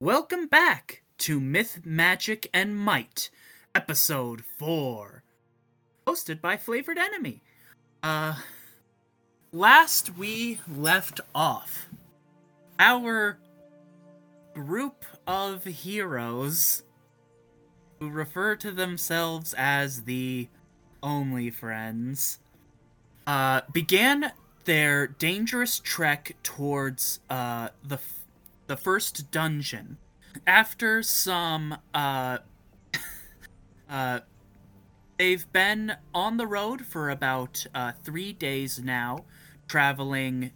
Welcome back to Myth, Magic, and Might, episode 4. Hosted by Flavored Enemy. Uh, last we left off, our group of heroes who refer to themselves as the Only Friends uh, began their dangerous trek towards uh, the the first dungeon. After some uh, uh, they've been on the road for about uh, three days now, traveling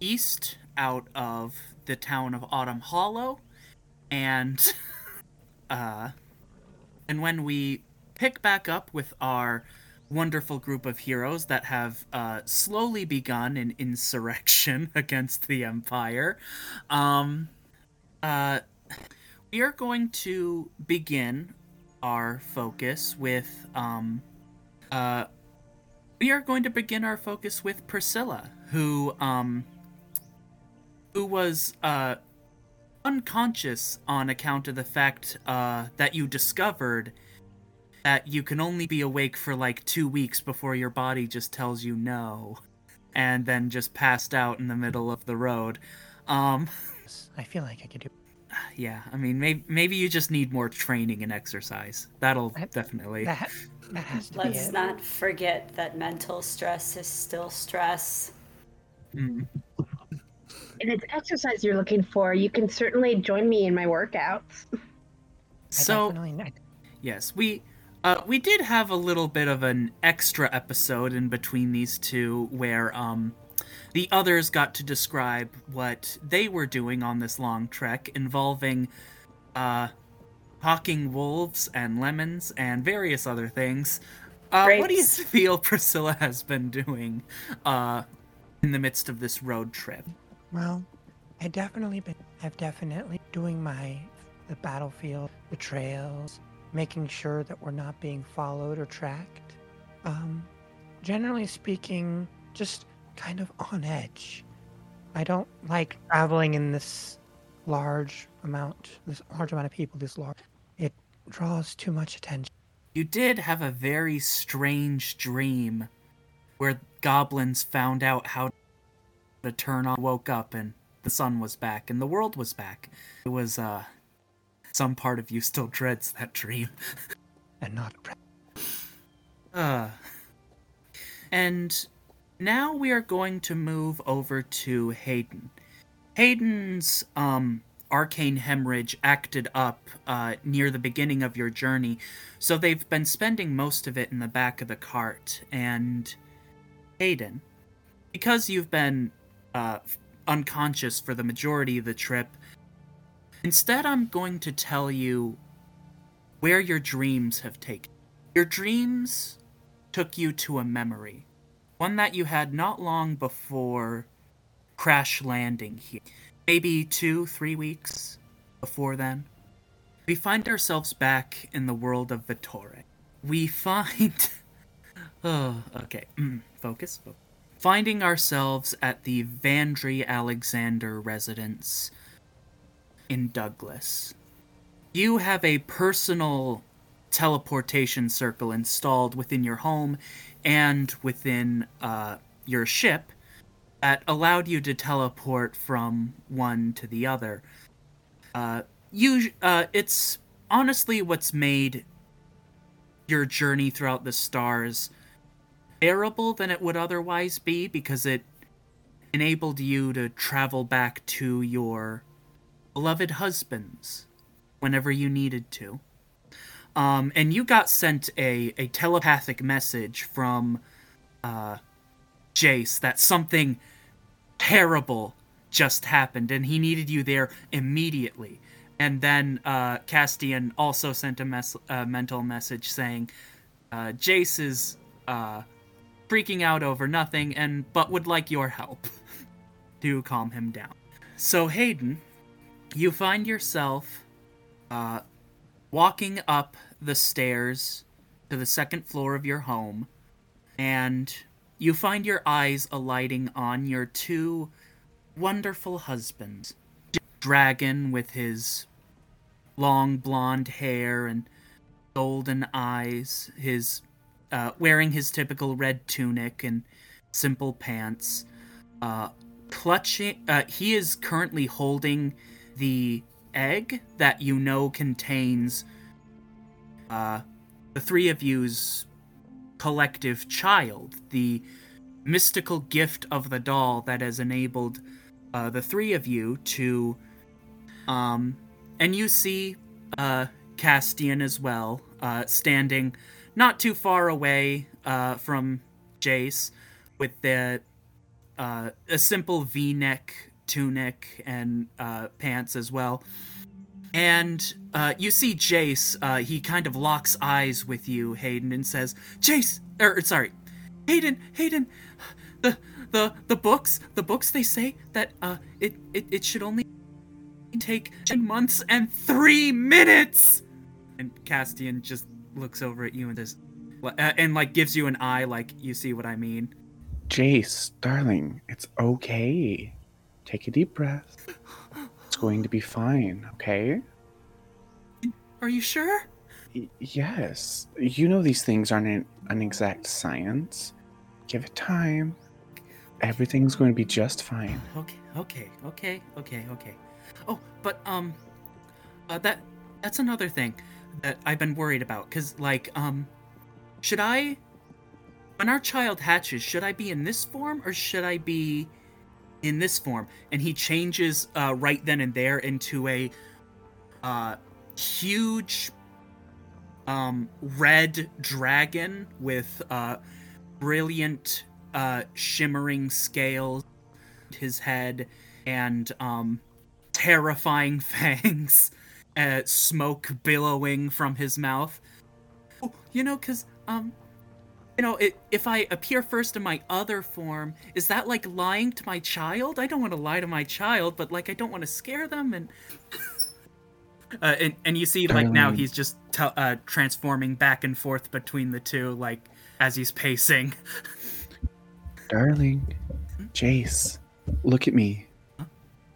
east out of the town of Autumn Hollow, and uh, and when we pick back up with our wonderful group of heroes that have uh, slowly begun an insurrection against the Empire. Um, uh, we are going to begin our focus with. Um, uh, we are going to begin our focus with Priscilla, who um, who was uh, unconscious on account of the fact uh, that you discovered that you can only be awake for like two weeks before your body just tells you no, and then just passed out in the middle of the road. Um, I feel like I could do. yeah, I mean, maybe maybe you just need more training and exercise. That'll That- definitely. That that has to Let's it. not forget that mental stress is still stress. Mm. If it's exercise you're looking for, you can certainly join me in my workouts. I So definitely, I, yes, we uh, we did have a little bit of an extra episode in between these two where um the others got to describe what they were doing on this long trek involving uh hawking wolves and lemons and various other things. Uh, what do you feel Priscilla has been doing uh in the midst of this road trip? well, I definitely been. I've definitely doing my the battlefield, the trails, making sure that we're not being followed or tracked. Um, generally speaking, just kind of on edge. I don't like traveling in this large amount, this large amount of people. This large, it draws too much attention. You did have a very strange dream where goblins found out how to turn on, woke up, and the sun was back and the world was back. It was, uh, some part of you still dreads that dream. and not Uh, and now we are going to move over to Hayden. Hayden's um, arcane hemorrhage acted up uh, near the beginning of your journey, so they've been spending most of it in the back of the cart. And Hayden, because you've been uh, unconscious for the majority of the trip, instead I'm going to tell you where your dreams have taken. Your dreams took you to a memory, one that you had not long before crash landing here. Maybe two, three weeks before then. We find ourselves back in the world of Vittore. We find. oh, okay. Mm, Focus. fo- Finding ourselves at the Vandry Alexander residence in Douglas. You have a personal teleportation circle installed within your home and within uh, your ship that allowed you to teleport from one to the other. Uh, you, uh, it's honestly what's made your journey throughout the stars bearable than it would otherwise be because it enabled you to travel back to your beloved husbands whenever you needed to. Um, and you got sent a, a telepathic message from uh, Jace that something terrible just happened and he needed you there immediately. And then uh, Castian also sent a, mes- a mental message saying uh, Jace is uh, freaking out over nothing and but would like your help to calm him down. So Hayden, you find yourself uh, walking up the stairs to the second floor of your home, and you find your eyes alighting on your two wonderful husbands, dragon with his long blonde hair and golden eyes, his uh, wearing his typical red tunic and simple pants. Uh, clutching, uh, he is currently holding the egg that you know contains uh, the three of you's collective child, the mystical gift of the doll that has enabled uh, the three of you to. Um, and you see uh, Castian as well, uh, standing not too far away uh, from Jace with the uh, a simple V-neck tunic and uh, pants as well. And uh, you see Jace. Uh, he kind of locks eyes with you, Hayden, and says, "Jace, or sorry, Hayden, Hayden, the the the books, the books. They say that uh, it it, it should only take ten months and three minutes." And Castian just looks over at you and says, uh, and like gives you an eye, like you see what I mean. Jace, darling, it's okay. Take a deep breath. It's going to be fine, okay? Are you sure? Y- yes. You know these things aren't an, an exact science. Give it time. Everything's going to be just fine. Okay, okay, okay, okay, okay. Oh, but um, uh, that that's another thing that I've been worried about. Cause like um, should I, when our child hatches, should I be in this form or should I be in this form? And he changes uh, right then and there into a uh, huge um, red dragon with uh, brilliant uh, shimmering scales, his head, and um, terrifying fangs, uh, smoke billowing from his mouth. Oh, you know, because um, you know, it, if I appear first in my other form, is that like lying to my child? I don't want to lie to my child, but like I don't want to scare them, and uh, and and you see like now he's just t- uh, transforming back and forth between the two, like as he's pacing. Darling, Jace, look at me.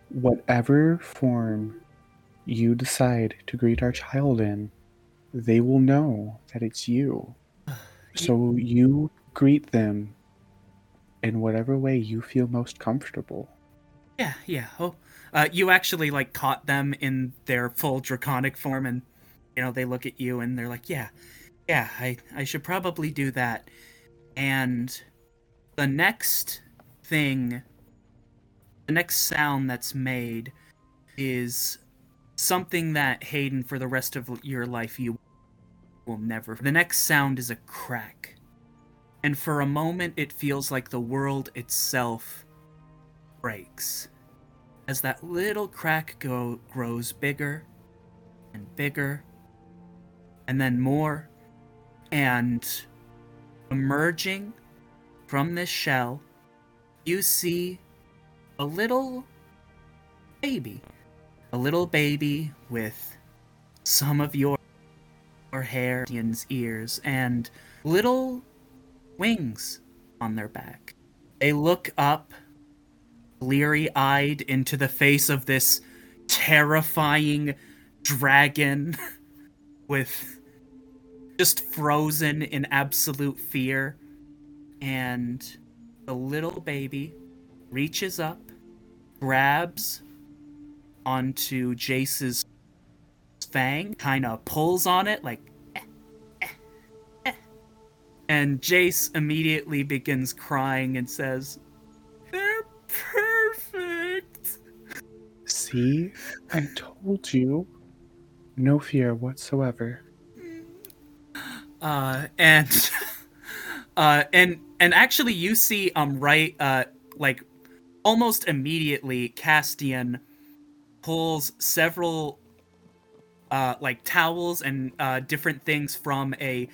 Whatever form you decide to greet our child in, they will know that it's you. So you greet them in whatever way you feel most comfortable. Yeah, yeah. Oh, uh, you actually like caught them in their full draconic form, and you know they look at you and they're like, "Yeah, yeah, I I should probably do that." And the next thing, the next sound that's made, is something that Hayden, for the rest of your life, you will never. The next sound is a crack, and for a moment, it feels like the world itself breaks as that little crack go- grows bigger and bigger and then more and emerging from this shell you see a little baby a little baby with some of your hair Ian's ears and little wings on their back they look up bleary eyed into the face of this terrifying dragon with just frozen in absolute fear. And the little baby reaches up, grabs onto Jace's fang, kind of pulls on it, like. And Jace immediately begins crying and says, They're perfect. See? I told you. No fear whatsoever. uh and uh and and actually you see um right uh like almost immediately castian pulls several uh like towels and uh different things from a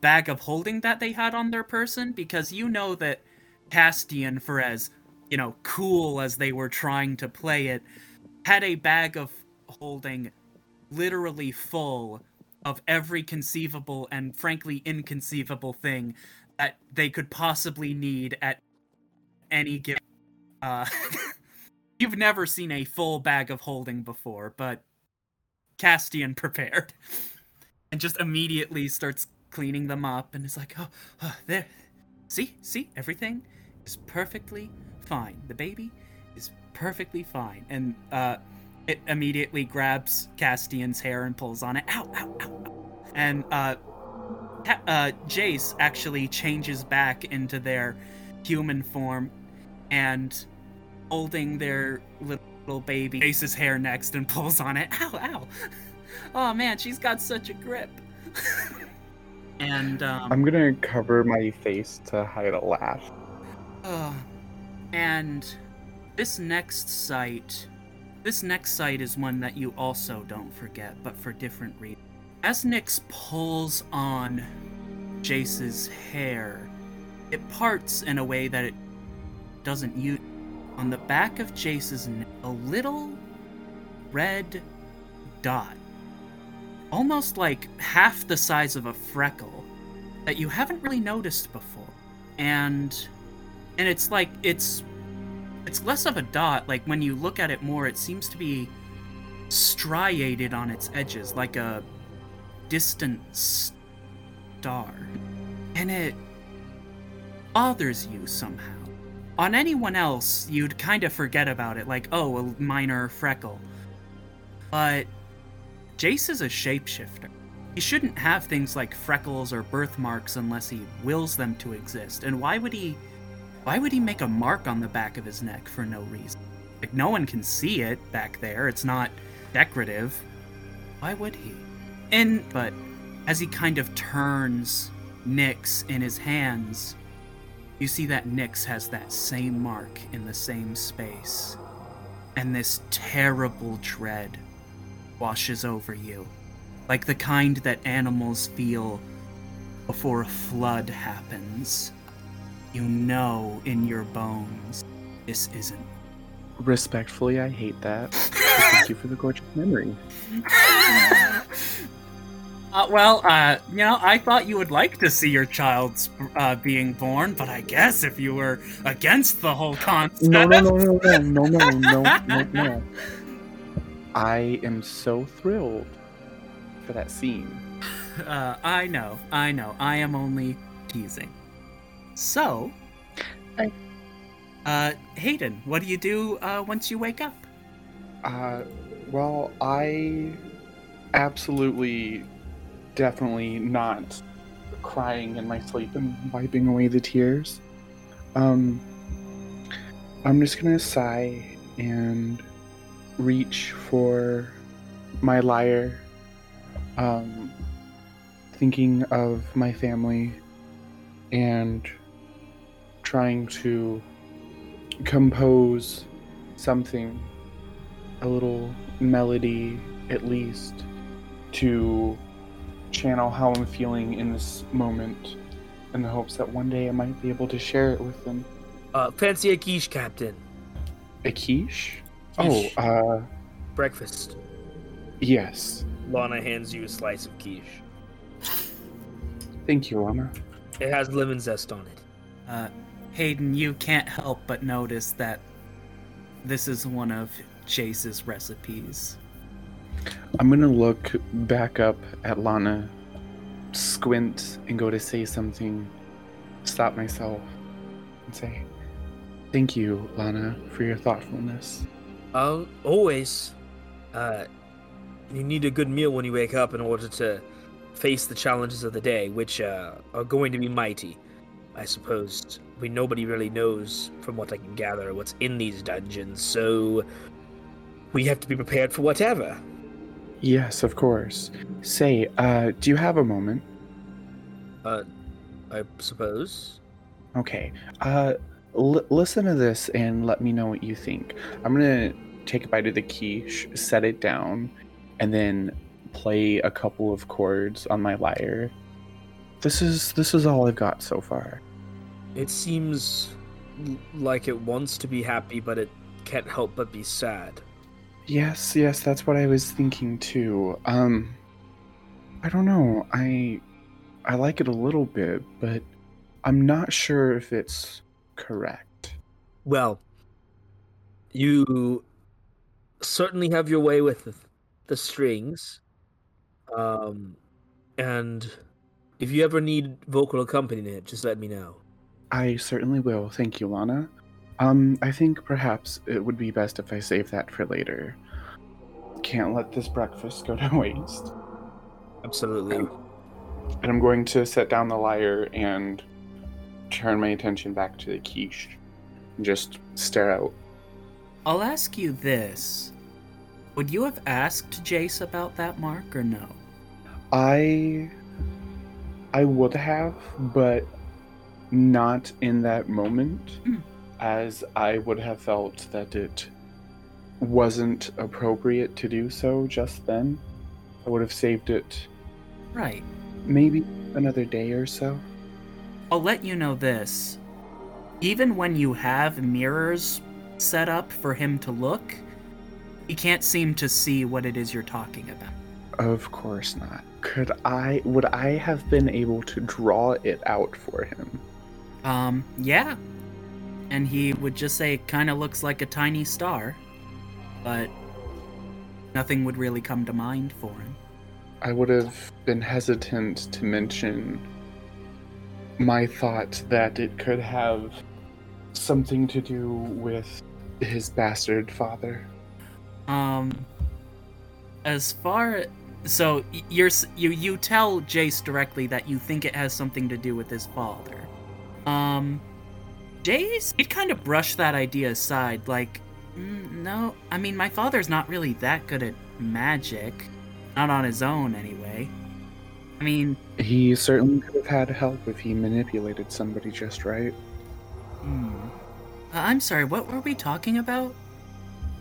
bag of holding that they had on their person because you know that castian for as you know cool as they were trying to play it had a bag of holding literally full of every conceivable and frankly inconceivable thing that they could possibly need at any given uh you've never seen a full bag of holding before, but Castian prepared. And just immediately starts cleaning them up and is like, oh, oh there. See, see, everything is perfectly fine. The baby is perfectly fine. And uh, it immediately grabs Castian's hair and pulls on it. Ow, ow, ow, ow. And uh, uh, Jace actually changes back into their human form and holding their little baby, Jace's hair next and pulls on it. Ow, ow. Oh man, she's got such a grip. and um, I'm gonna cover my face to hide a laugh. Uh, and this next site, this next site is one that you also don't forget, but for different reasons. As Nyx pulls on Jace's hair, it parts in a way that it doesn't use. On the back of Jace's neck, a little red dot, almost like half the size of a freckle, that you haven't really noticed before. And and it's like it's it's less of a dot. Like when you look at it more it seems to be striated on its edges like a distant star. And it bothers you somehow. On anyone else you'd kind of forget about it like oh a minor freckle. But jace is a shapeshifter he shouldn't have things like freckles or birthmarks unless he wills them to exist and why would he why would he make a mark on the back of his neck for no reason? Like, no one can see it back there. It's not decorative. Why would he? And, but as he kind of turns Nyx in his hands, you see that Nyx has that same mark in the same space. And this terrible dread washes over you. Like the kind that animals feel before a flood happens. You know in your bones this isn't. Respectfully, I hate that. Thank you for the gorgeous memory. Uh, well, uh, you know, I thought you would like to see your child's uh, being born, but I guess if you were against the whole concept, No, no, no, no, no, no, no, no, no, no. I am so thrilled for that scene. Uh, I know, I know. I am only teasing. So, I- uh, Hayden, what do you do uh, once you wake up? Uh, well, I absolutely, definitely not crying in my sleep and wiping away the tears. Um, I'm just gonna sigh and reach for my lyre, um, thinking of my family and trying to compose something, a little melody at least, to channel how I'm feeling in this moment in the hopes that one day I might be able to share it with them. Uh, fancy a quiche, Captain. A quiche? Quiche. Oh, uh, Breakfast. yes. Lana hands you a slice of quiche. Thank you, Lana. It has lemon zest on it. Uh, Hayden, you can't help but notice that this is one of Jace's recipes. I'm gonna look back up at Lana, squint, and go to say something, stop myself, and say, Thank you, Lana, for your thoughtfulness. Uh, always. Uh, you need a good meal when you wake up in order to face the challenges of the day, which uh, are going to be mighty. I suppose we nobody really knows, from what I can gather, what's in these dungeons, so we have to be prepared for whatever. Yes, of course. Say, uh, do you have a moment? Uh, I suppose. Okay. Uh, l- listen to this and let me know what you think. I'm gonna take a bite of the quiche, set it down, and then play a couple of chords on my lyre. This is this is all I've got so far. It seems like it wants to be happy, but it can't help but be sad. Yes, yes, that's what I was thinking too. Um, I don't know. I I like it a little bit, but I'm not sure if it's correct. Well, you certainly have your way with the, the strings. Um, and if you ever need vocal accompaniment, just let me know. I certainly will. Thank you, Lana. Um, I think perhaps it would be best if I save that for later. Can't let this breakfast go to waste. Absolutely. And I'm going to set down the lyre and turn my attention back to the quiche. And just stare out. I'll ask you this. Would you have asked Jace about that mark or no? I I would have, but not in that moment, Hmm. as I would have felt that it wasn't appropriate to do so just then. I would have saved it Right. maybe another day or so. I'll let you know this. Even when you have mirrors set up for him to look, he can't seem to see what it is you're talking about. Of course not. Could I would I have been able to draw it out for him? Um, yeah. And he would just say it kind of looks like a tiny star, but nothing would really come to mind for him. I would have been hesitant to mention my thought that it could have something to do with his bastard father. Um, as far so you're you you tell Jace directly that you think it has something to do with his father. Um, Jace he'd kind of brush that idea aside, like, "Mm, no, I mean my father's not really that good at magic, not on his own anyway. I mean, He certainly could have had help if he manipulated somebody just right. Hmm. Uh, I'm sorry, what were we talking about?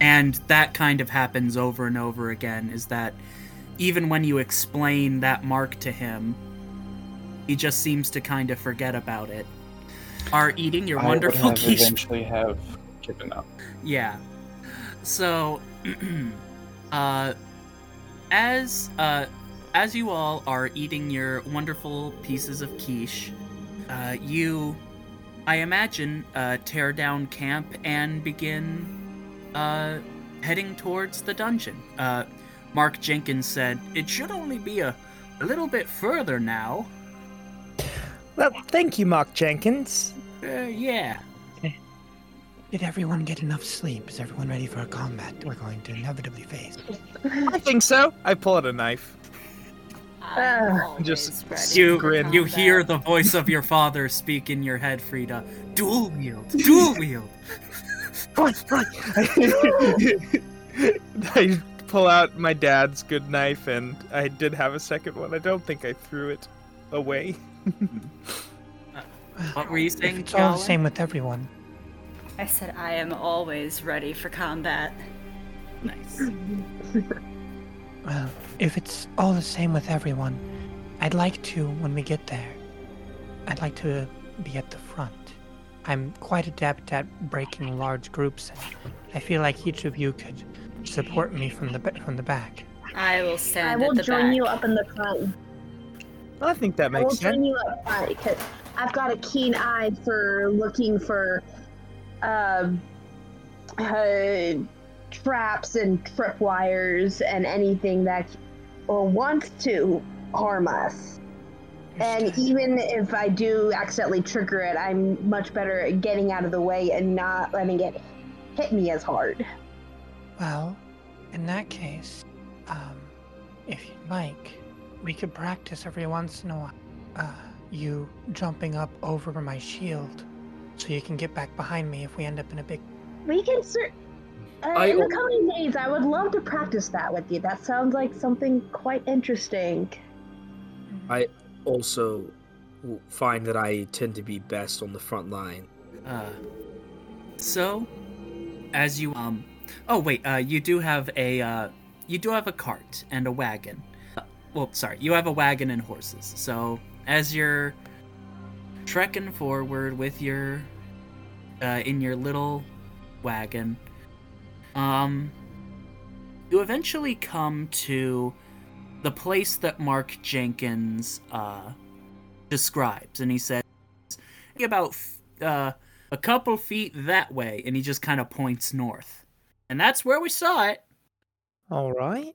And that kind of happens over and over again is that even when you explain that mark to him, he just seems to kind of forget about it. Are eating your I wonderful would have quiche. eventually have given up. Yeah. So, uh, as uh, as you all are eating your wonderful pieces of quiche, uh, you, I imagine, uh, tear down camp and begin uh, heading towards the dungeon. Uh, Mark Jenkins said it should only be a, a little bit further now. Well, thank you, Mark Jenkins. Uh, yeah. Did everyone get enough sleep? Is everyone ready for a combat we're going to inevitably face? I think so. I pull out a knife. I'm Uh, just You, grin. you hear the voice of your father speak in your head, Frida. Dual wield, dual wield. Right, right. I pull out my dad's good knife, and I did have a second one. I don't think I threw it away. What were you If saying, it's all the same with everyone, I said I am always ready for combat. Nice. well, if it's all the same with everyone, I'd like to, when we get there, I'd like to be at the front. I'm quite adept at breaking large groups, and I feel like each of you could support me from the from the back. I will I stand will at the join back. you up in the front. I think that makes I will makes join sense. you up front because I've got a keen eye for looking for um, uh, traps and tripwires and anything that or wants to harm us. And even if I do accidentally trigger it, I'm much better at getting out of the way and not letting it hit me as hard. Well, in that case, um, if you'd like, we could practice every once in a while. Uh, you jumping up over my shield so you can get back behind me if we end up in a big. We can cer- uh, I- in the coming days. I would love to practice that with you. That sounds like something quite interesting. I also find that I tend to be best on the front line. Uh, so, as you um, oh wait, uh, you do have a uh, you do have a cart and a wagon. Uh, well, sorry, you have a wagon and horses. So as you're trekking forward with your uh, in your little wagon, um, you eventually come to the place that Mark Jenkins uh, describes, and he says about uh, a couple feet that way, and he just kind of points north. and that's where we saw it. All right.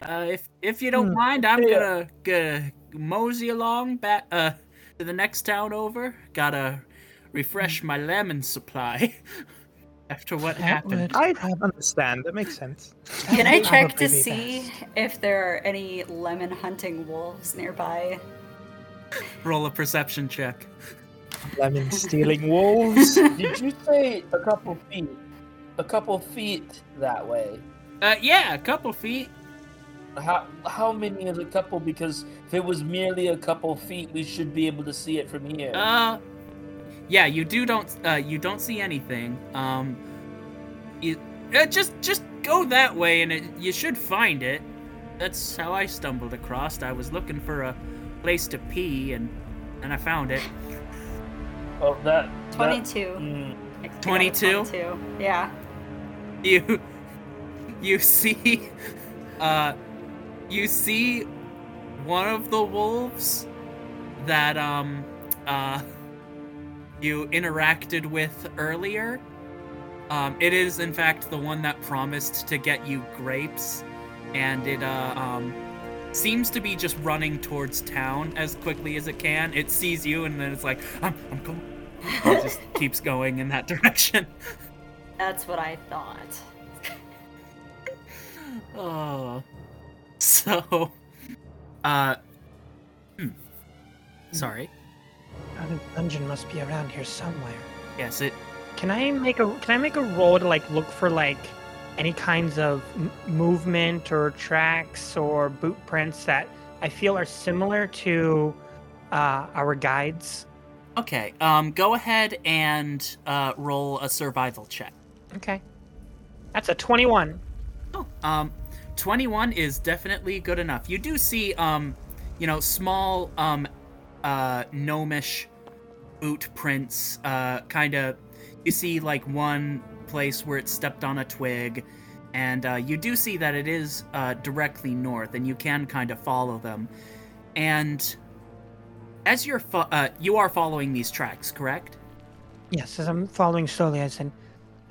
Uh, if if you don't Hmm, mind, I'm yeah. gonna gonna mosey along back uh to the next town over. Gotta refresh my lemon supply after what That happened. would I prob- understand. That makes sense. Can I check to see best. if there are any lemon hunting wolves nearby? Roll a perception check. Lemon stealing wolves. Did you say a couple feet? A couple feet that way. Uh, yeah, a couple feet. How how many is a couple? Because if it was merely a couple feet, we should be able to see it from here. Uh, yeah, you do don't uh you don't see anything. Um, you uh, just just go that way and it, you should find it. That's how I stumbled across. I was looking for a place to pee and and I found it. oh, that that- 22. mm, I got a 22? 22. Yeah. You you see uh you see one of the wolves that um uh you interacted with earlier. Um, it is in fact the one that promised to get you grapes, and it uh, um, seems to be just running towards town as quickly as it can. It sees you and then it's like, I'm, I'm going. It just keeps going in that direction. That's what I thought. Oh, so, uh, hmm. sorry. Another dungeon must be around here somewhere. Yes, it. Can I make a Can I make a roll to like look for like any kinds of m- movement or tracks or boot prints that I feel are similar to uh, our guides? Okay. Um, go ahead and uh, roll a survival check. Okay, that's a twenty-one. Oh, um, 21 is definitely good enough. You do see, um, you know, small, um, uh, gnomish boot prints, uh, kind of. You see, like, one place where it stepped on a twig, and, uh, you do see that it is, uh, directly north, and you can kind of follow them. And as you're, fo- uh, you are following these tracks, correct? Yes, as I'm following slowly, I said,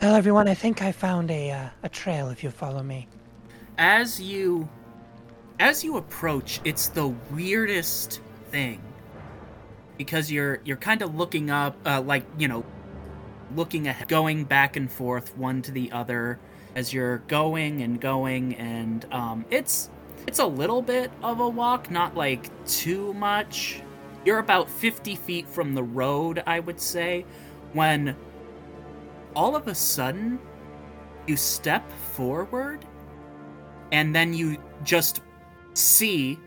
"Well, everyone, I think I found a uh, a trail. If you follow me." as you as you approach it's the weirdest thing because you're you're kind of looking up uh, like you know looking ahead going back and forth one to the other as you're going and going and um, it's it's a little bit of a walk not like too much. You're about 50 feet from the road i would say when all of a sudden you step forward and then you just see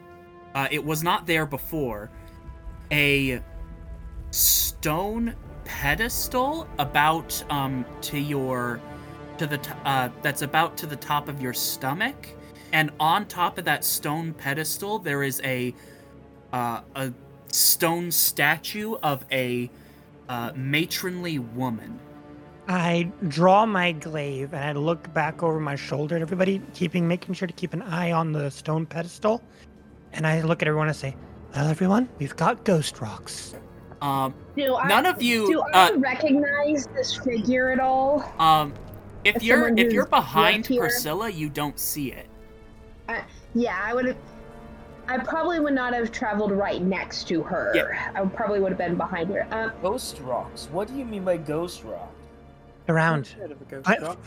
uh, it was not there before a stone pedestal about um to your to the t- uh that's about to the top of your stomach and on top of that stone pedestal there is a uh, a stone statue of a uh, matronly woman I draw my glaive and I look back over my shoulder at everybody, keeping making sure to keep an eye on the stone pedestal. And I look at everyone and say, "Well, everyone, we've got ghost rocks." um Do I, none of you do I uh, recognize this figure at all? Um, if As you're if you're behind left? Priscilla, you don't see it. Yeah, I would have. I probably would not have traveled right next to her. Yeah. I probably would have been behind her. Um, ghost rocks. What do you mean by ghost rock? Around, of a ghost I- rock.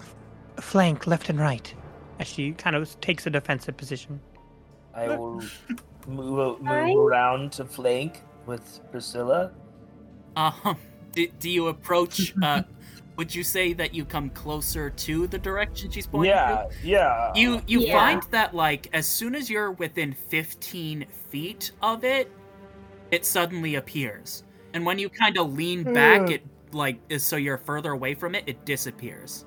flank, left and right, as she kind of takes a defensive position. I will move move around to flank with Priscilla. Um, do, do you approach? Uh, would you say that you come closer to the direction she's pointing? Yeah, yeah. You you Yeah. find that like as soon as you're within 15 feet of it, it suddenly appears, and when you kind of lean back, it like is so you're further away from it, it disappears.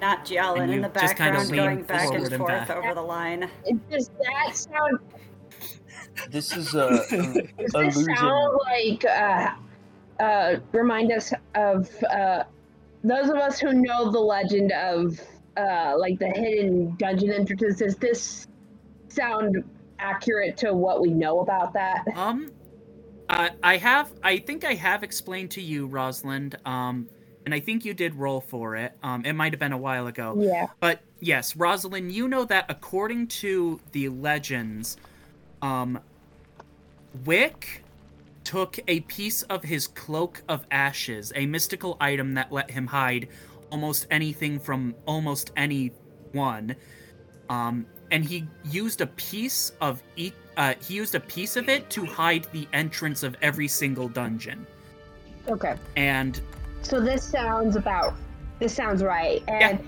Not Jalen in you the just kinda background lean going back forward and and forth back. over the line. does that sound? This is a, a Does this illusion. sound like? Uh, uh, remind us of uh, those of us who know the legend of uh, like the hidden dungeon entrances. Does this sound accurate to what we know about that? Um, I I have. I think I have explained to you, Rosalind. Um, and I think you did roll for it. Um, it might have been a while ago. Yeah. But yes, Rosalind, you know that according to the legends, um, Wick took a piece of his cloak of ashes, a mystical item that let him hide almost anything from almost anyone. Um, and he used a piece of e- uh, he used a piece of it to hide the entrance of every single dungeon. Okay. And So this sounds about. This sounds right. And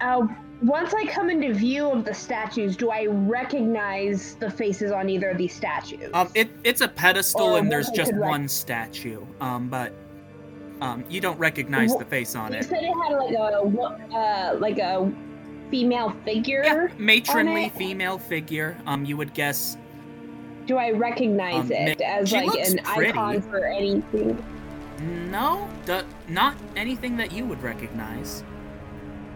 uh, once I come into view of the statues, do I recognize the faces on either of these statues? Um, it it's a pedestal Or and there's just could rec- one statue. Um, but um, you don't recognize the face on you it. said it had like a uh, like a female figure. Yeah, matronly female figure. Um, you would guess. Do I recognize Um, it as like an pretty. icon for anything? No, not anything that you would recognize.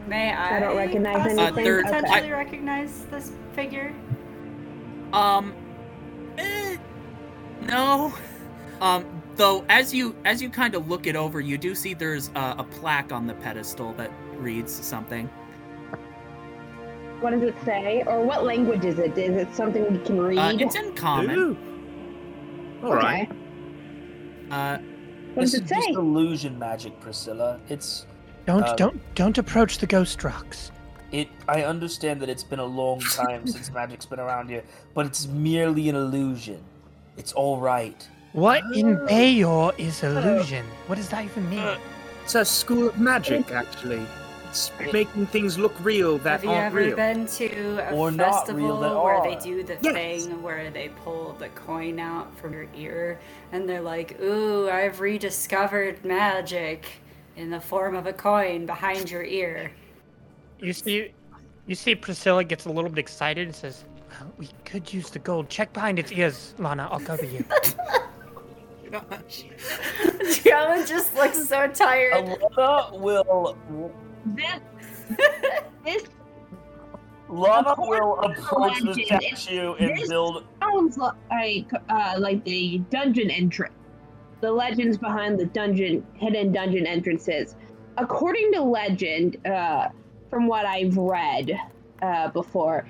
May I? I don't recognize possibly anything? there- Okay. potentially recognize this figure. Um, eh, no. Um, though as you as you kind of look it over, you do see there's a, a plaque on the pedestal that reads something. What does it say? Or what language is it? Is it something we can read? Uh, it's in common. Ooh. All right. Okay. Uh, What does This it is say? just illusion magic, Priscilla. It's Don't Um, don't don't approach the ghost rocks. it. I understand that it's been a long time since magic's been around here, but it's merely an illusion. It's all right. What in Oh. Bayor is illusion? What does that even mean? It's a school of magic, actually. It's making things look real that Have you aren't ever real. been to a Or festival where they do the Yes. thing where they pull the coin out from your ear and they're like, "Ooh, I've rediscovered magic in the form of a coin behind your ear." You see, you see, Priscilla gets a little bit excited and says, "We could use the gold. Check behind its ears, Lana. I'll cover you." Gianna just looks so tired. Lana will. This, this Lana will approach the statue and this- build. sounds like uh, like the dungeon entrance. The legends behind the dungeon, hidden dungeon entrances. According to legend, uh, from what I've read uh, before,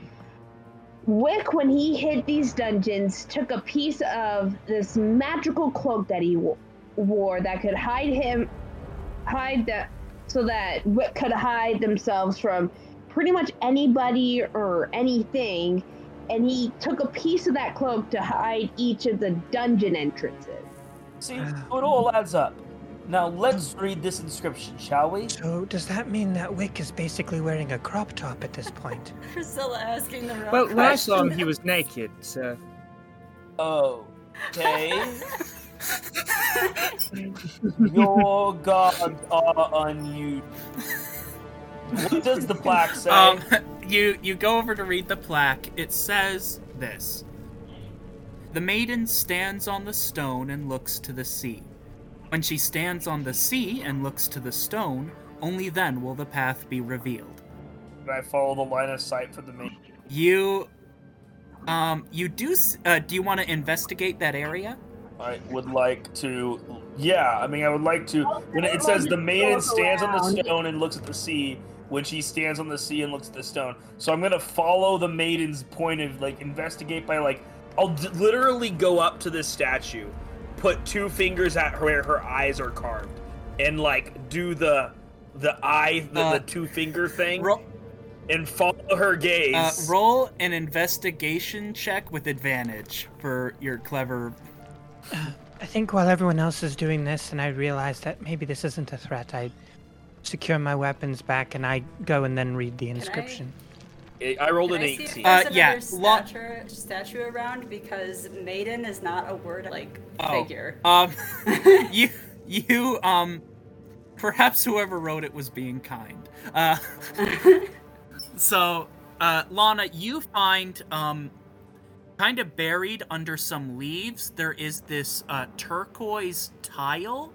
Wick, when he hid these dungeons, took a piece of this magical cloak that he wo- wore that could hide him, hide that, so that Wick could hide themselves from pretty much anybody or anything and he took a piece of that cloak to hide each of the dungeon entrances. See, it all adds up. Now let's read this inscription, shall we? so does that mean that Wick is basically wearing a crop top at this point? Priscilla asking the real Well, when I saw he was naked, so. Okay. Your gods are unusual. What does the plaque say? um, you you go over to read the plaque. It says this: The maiden stands on the stone and looks to the sea. When she stands on the sea and looks to the stone, only then will the path be revealed. Can I follow the line of sight for the maiden? You, um, you do. Uh, do you want to investigate that area? I would like to. Yeah, I mean, I would like to. When it says the maiden stands on the stone and looks at the sea, when she stands on the sea and looks at the stone, so I'm gonna follow the maiden's point of like investigate by like I'll d- literally go up to this statue, put two fingers at where her eyes are carved, and like do the the eye, the, Uh, the two finger thing, Roll, and follow her gaze. uh, roll an investigation check with advantage for your clever. I think while everyone else is doing this, and I realize that maybe this isn't a threat, I secure my weapons back and I go and then read the inscription. I I rolled Can an I see if 18. Uh, there's yeah, another lo- statue, statue around because maiden is not a word like Oh. figure. Um, you you um, perhaps whoever wrote it was being kind. Uh, so uh, Lana, you find um, kind of buried under some leaves. There is this uh, turquoise tile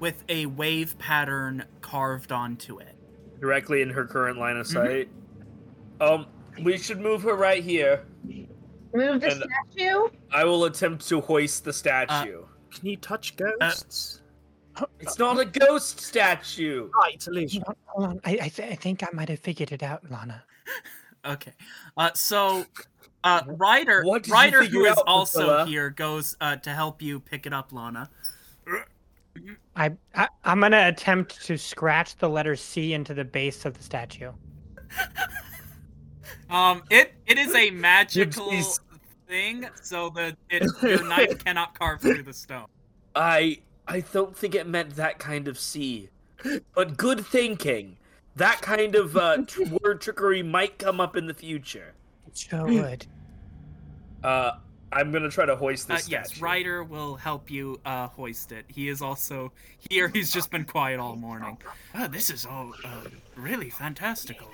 with a wave pattern carved onto it. directly in her current line of Mhm. sight. Um, we should move her right here. Move the And- statue? I will attempt to hoist the statue. Can you touch ghosts? It's not a ghost statue. Ah, it's illusion. Hold on. I I, th- I think I might have figured it out, Lana. Okay. Uh, so, uh, Ryder, What Ryder, who figure is out, also Priscilla? here, goes uh, to help you pick it up, Lana. I, I I'm gonna attempt to scratch the letter C into the base of the statue. Um, it it is a magical thing, so the it, your knife cannot carve through the stone. I I don't think it meant that kind of sea, but good thinking. That kind of uh, tr- word trickery might come up in the future. It sure would. Uh, I'm gonna try to hoist Uh, this yes. Ryder will help you uh, hoist it. He is also here. He's just been quiet all morning. Oh, this is all uh, really fantastical.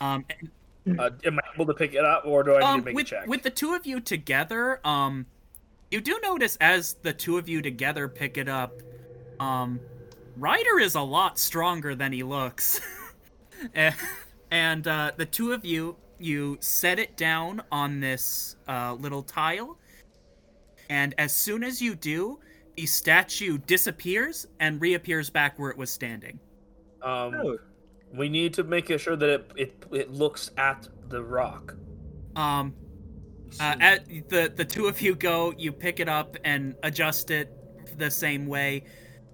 Um, and Uh, am I able to pick it up, or do I need um, to make with, a check? with the two of you together, um, you do notice as the two of you together pick it up, um, Ryder is a lot stronger than he looks. And uh, the two of you, you set it down on this uh, little tile, and as soon as you do, the statue disappears and reappears back where it was standing. Um, Oh. We need to make sure that it it, it looks at the rock. Um, uh, at the the two of you go, you pick it up and adjust it the same way,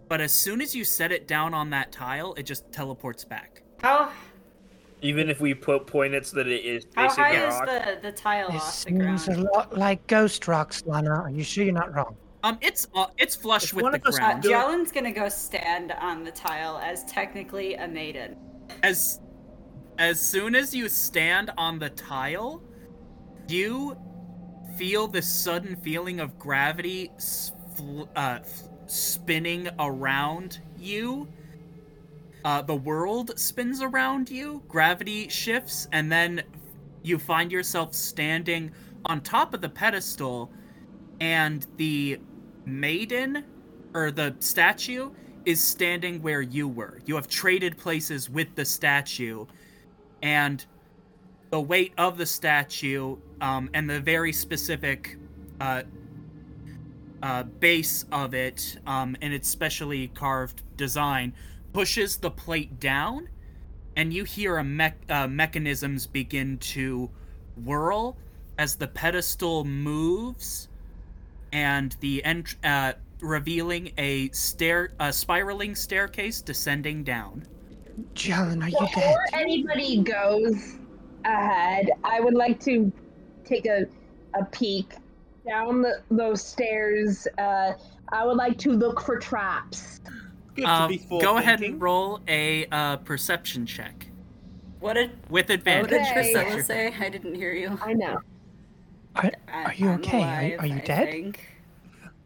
but as soon as you set it down on that tile, it just teleports back. How Even if we put point it so that it is how facing high the is rock. the the tile This off the seems a ground? lot like ghost rocks, Lana. Are you sure you're not wrong? Um, it's uh, it's flush If with one the of us Uh, ground. do- Jalen's gonna go stand on the tile as technically a maiden. As as soon as you stand on the tile, you feel this sudden feeling of gravity uh, spinning around you. Uh, the world spins around you, gravity shifts, and then you find yourself standing on top of the pedestal, and the maiden or the statue is standing where you were. You have traded places with the statue, and the weight of the statue um, and the very specific uh, uh, base of it um, and its specially carved design pushes the plate down, and you hear a mech- uh, mechanisms begin to whirl as the pedestal moves, and the ent- uh, revealing a stair, a spiraling staircase descending down. Jalen, are you dead? Before anybody goes ahead, I would like to take a, a peek down the, those stairs. Uh, I would like to look for traps. Good Um, to be go ahead and roll a uh, perception check What did with what advantage. did Okay. Priscilla say? I didn't hear you. I know. Are, are you I'm okay? Are you- alive, are you I dead?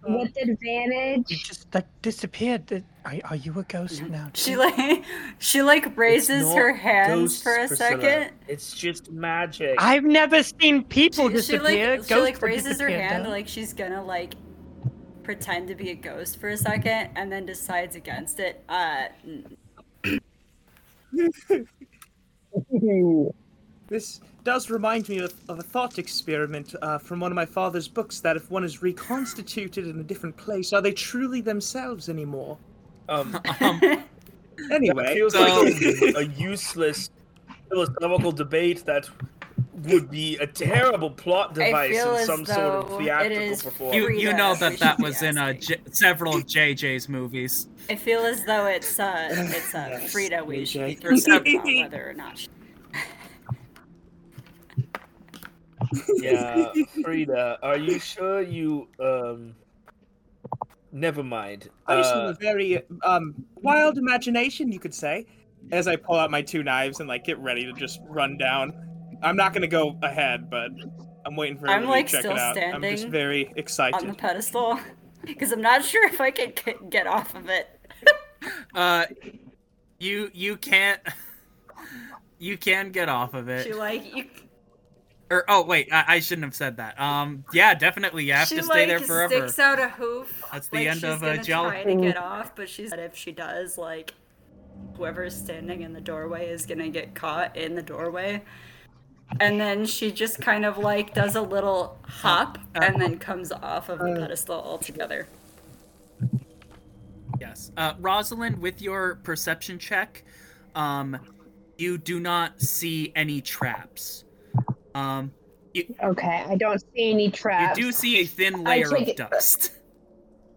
Think. With you advantage. just like disappeared. Are, are you a ghost now? She like she like raises her hands ghosts, for a Priscilla. second. It's just magic. I've never seen people She, she disappear. like she Ghosts like have raises her disappeared, hand though. like she's gonna like pretend to be a ghost for a second and then decides against it. Uh n- This does remind me of, of a thought experiment uh, from one of my father's books that if one is reconstituted in a different place, are they truly themselves anymore? Um, Um, Anyway, feels like a, a useless philosophical debate that would be a terrible plot device in some sort of theatrical performance. you you know that that was in asking. J- several of JJ's movies. I feel as though it's uh it's uh Yes, Frida we should be AJ. concerned about whether or not she yeah, Frida, are you sure you um? Never mind. I just have Uh, a very um, wild imagination, you could say. As I pull out my two knives and like get ready to just run down. I'm not gonna go ahead, but I'm waiting for I'm, like, to check still it out. I'm just very excited. on the pedestal because I'm not sure if I can get- get off of it. Uh, you you can't you can get off of it. She it. like you, Or oh wait, I, I shouldn't have said that. Um, yeah, definitely you have she to stay like there forever. sticks out a hoof. That's the like end she's of, uh, gonna Jell- try to get off, but she's if she does, like whoever's standing in the doorway is gonna get caught in the doorway. And then she just kind of like does a little hop Uh, and then comes off of the pedestal altogether. Yes. Uh, Rosalind, with your perception check, um, you do not see any traps. Um, Okay, I don't see any traps. you do see a thin layer of it- dust,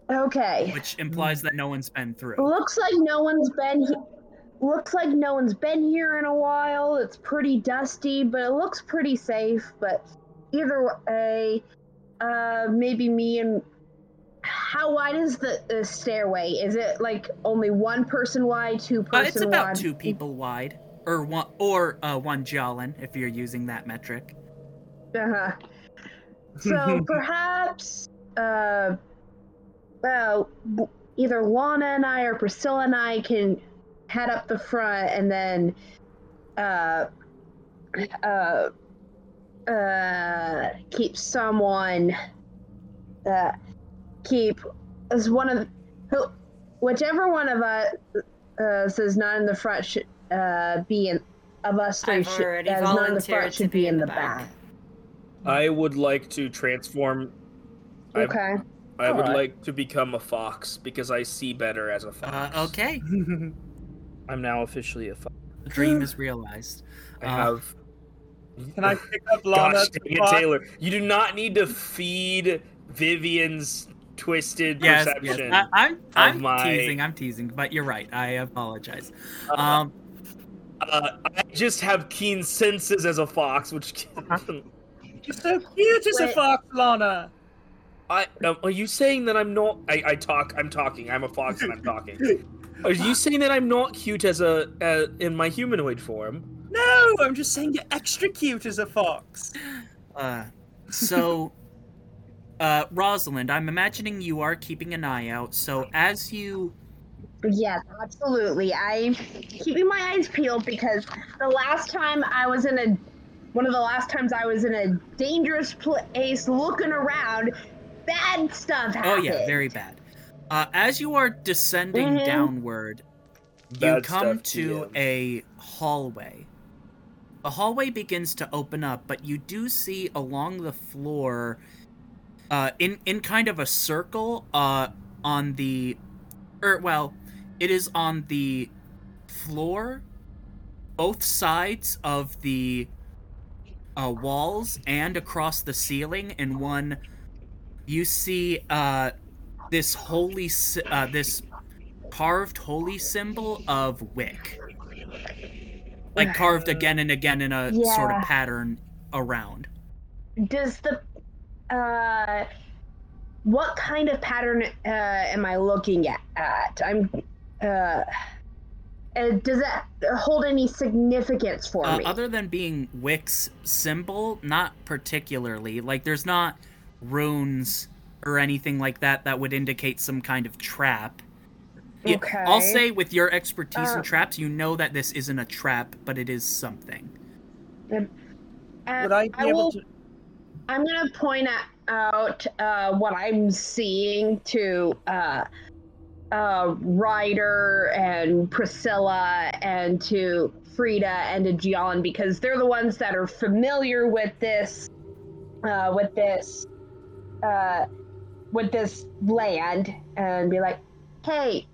Okay. which implies that no one's been through. Looks like no one's been he- looks like no one's been here in a while. It's pretty dusty, but it looks pretty safe. But either way, uh, maybe me and how wide is the, the stairway? Is it like only one person wide, two Uh, it's about wide? two people wide, or one, or uh, one Jolin, if you're using that metric. Uh-huh. So perhaps, uh, well, either Lana and I or Priscilla and I can head up the front and then, uh, uh, uh, keep someone, uh, keep as one of who, whichever one of us uh, is not in the front should uh, be in of us three I've should, already that is not in the front should be be in in the the back. back. I would like to transform. I, Okay. I would Alright. like to become a fox because I see better as a fox. Uh, okay, I'm now officially a fox. the dream is realized. I Uh, have. Can I pick up Lana? Gosh dang it. Taylor! You do not need to feed Vivian's twisted Yes, perception. yes. I, I'm I'm my- teasing. I'm teasing, but you're right. I apologize. Uh, Um, uh, I just have keen senses as a fox, which. You're so cute as a fox, Lana. I um, are you saying that I'm not? I, I talk. I'm talking. I'm a fox and I'm talking. Are you saying that I'm not cute as a uh, in my humanoid form? No, I'm just saying you're extra cute as a fox. uh, so, uh, Rosalind, I'm imagining you are keeping an eye out. So as you Yes, absolutely. I'm keeping my eyes peeled because the last time I was in a one of the last times I was in a dangerous place looking around, bad stuff happened. Oh yeah, very bad. Uh, as you are descending Mhm. downward, you come to TM. a hallway. The hallway begins to open up, but you do see along the floor, uh, in in kind of a circle, uh, on the, or well, it is on the floor, both sides of the uh, walls and across the ceiling. In one, you see uh, this holy, uh, this carved holy symbol of Wick. Like carved again and again in a sort of pattern around. Does the uh what kind of pattern uh am I looking at? I'm uh uh, does that hold any significance for Uh, me? other than being Wick's symbol, not particularly. Like there's not runes or anything like that that would indicate some kind of trap. Yeah, I'll say with your expertise Uh, in traps, you know that this isn't a trap, but it is something. Uh, Would I be I able will to? I'm gonna point out uh, what I'm seeing to uh, Ryder and Priscilla and to Frida and to Gian because they're the ones that are familiar with this, uh, with this, uh, with this land, and be like, "Hey,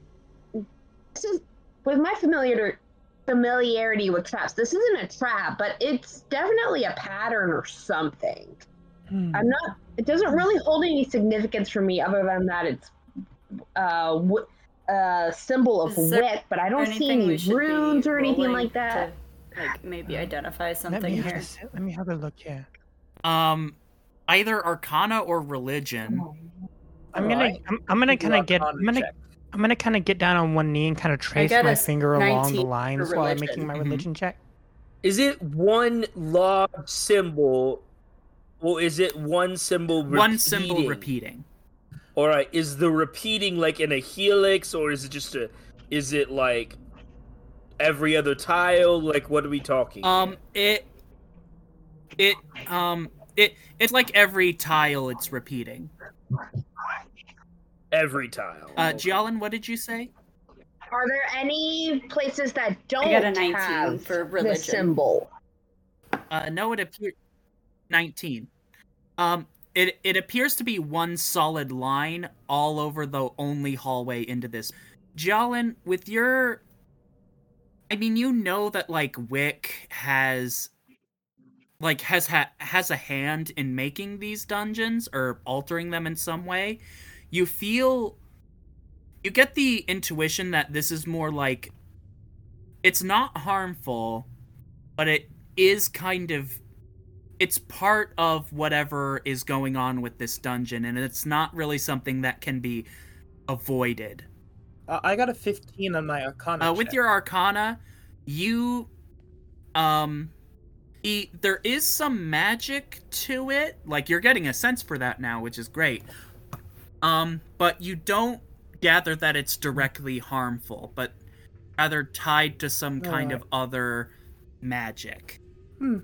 this is with my familiar familiarity with traps. This isn't a trap, but it's definitely a pattern or something." Hmm. I'm not. It doesn't really hold any significance for me, other than that it's uh, w- uh symbol of Is there Wick. But I don't see any runes or anything like that. To, like maybe identify Let something me, here. a s- let me have a look here. Um, either Arcana or Religion. I'm gonna, I'm, I'm gonna kind of get, I'm gonna, check. I'm gonna kind of get down on one knee and kind of trace my finger along the 19 for lines while I'm making religion. my Mhm. religion check. Is it one large symbol, or is it one symbol? Repeating? One symbol repeating? Repeating. All right, is the repeating like in a helix, or is it just a? Is it like every other tile? Like, what are we talking? Um, it, it, um, it, it's like every tile it's repeating. every tile. Uh, Okay. Jialin, what did you say? Are there any places that don't got a 19 have for this religion. symbol? Uh, no, it appears nineteen. Um, it it appears to be one solid line all over the only hallway into this. Jalen, with your I mean, you know that like Wick has like has ha- has a hand in making these dungeons or altering them in some way. You feel you get the intuition that this is more like it's not harmful, but it is kind of it's part of whatever is going on with this dungeon and it's not really something that can be avoided. Uh, I got a 15 on my Arcana. Uh, with your arcana, you um e- there is some magic to it. Like you're getting a sense for that now, which is great. Um, but you don't gather that it's directly harmful, but rather tied to some kind of other magic. Hmm.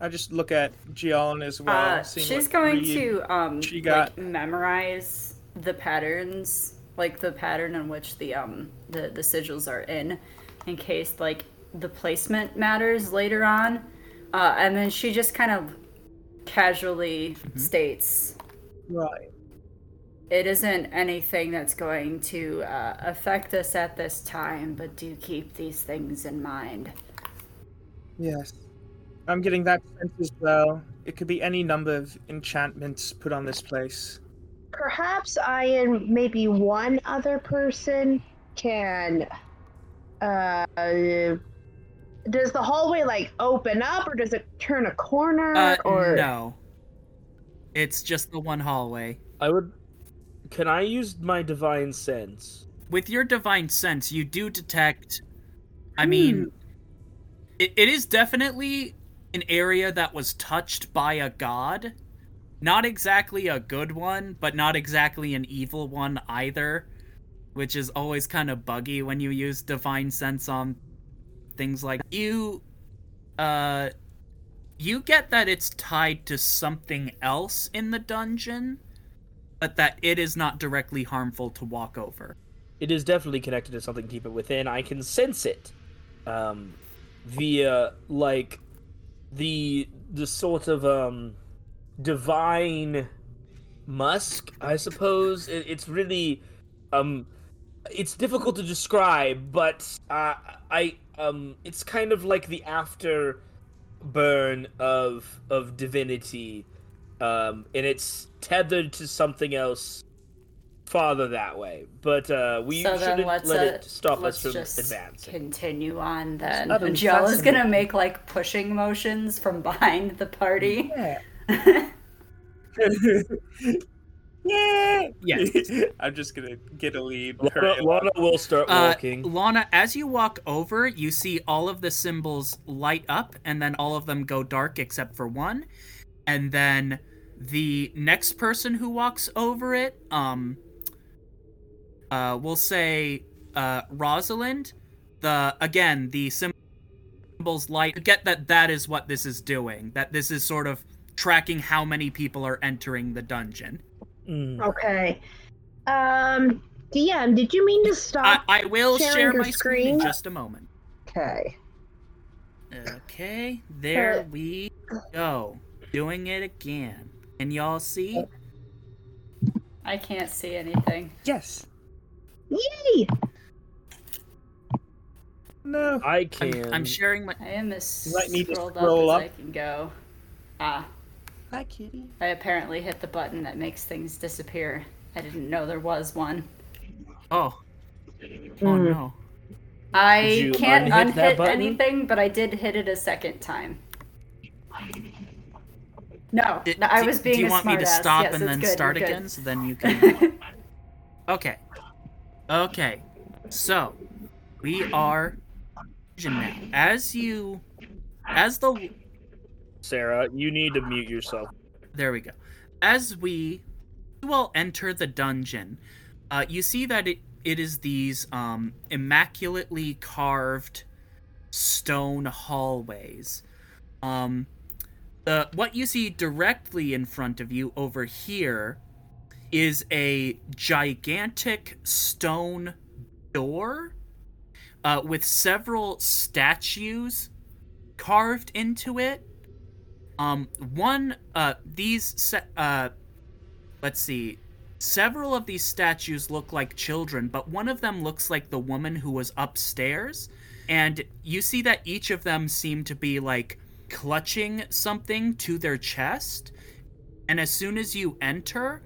I just look at Gion as well. Uh, she's going read- to um she got. like memorize the patterns, like the pattern in which the um the the sigils are in, in case like the placement matters later on. Uh, and then she just kind of casually states, Right. "It isn't anything that's going to uh, affect us at this time, but do keep these things in mind." Yes. I'm getting that sense as well. It could be any number of enchantments put on this place. Perhaps I and maybe one other person can. Uh, does the hallway like open up, or does it turn a corner, Uh, or no. It's just the one hallway. I would. Can I use my divine sense? With your divine sense, you do detect. I mean, it, it is definitely an area that was touched by a god. Not exactly a good one, but not exactly an evil one either. Which is always kind of buggy when you use divine sense on things like you. Uh. You get that it's tied to something else in the dungeon, but that it is not directly harmful to walk over. It is definitely connected to something deeper within. I can sense it, um, via like the the sort of um divine musk, I suppose. It, it's really um it's difficult to describe, but uh, I um it's kind of like the after burn of of divinity um and it's tethered to something else farther that way but uh we so shouldn't let's let uh, it stop let's us from just advancing continue on then. utterly Jill is gonna make like pushing motions from behind the party. Yeah. yeah. Yes. I'm just gonna get a lead. Lana. Lana will start Uh, walking Lana, as you walk over, you see all of the symbols light up, and then all of them go dark except for one. And then the next person who walks over it, um, uh, we'll say uh, Rosalind. The again, the symbols light. Get that that is what this is doing. That this is sort of tracking how many people are entering the dungeon. Mm. okay? Um, DM, did you mean to stop? I will share my screen in just a moment. Okay. Okay, there we go. Doing it again. Can y'all see? I can't see anything. Yes. Yay! No. i I'm, I'm sharing my. I am as might need to scrolled scroll up, up. as I can go. Ah, Hi, kitty. I apparently hit the button that makes things disappear. I didn't know there was one. Oh. Oh Mm. no. I can't unhit unhit anything, but I did hit it a second time. No, D- no, I was being Do you a want me to smartass. stop Yes, and then good, start again so then you can. okay. Okay. So, we are. Now, as you. As the sarah you need to mute yourself There we go. As we you all enter the dungeon, uh, you see that it, it is these um, immaculately carved stone hallways. Um, the what you see directly in front of you over here is a gigantic stone door uh, with several statues carved into it um one uh these se- uh let's see several of these statues look like children, but one of them looks like the woman who was upstairs. And you see that each of them seem to be like clutching something to their chest. And as soon as you enter,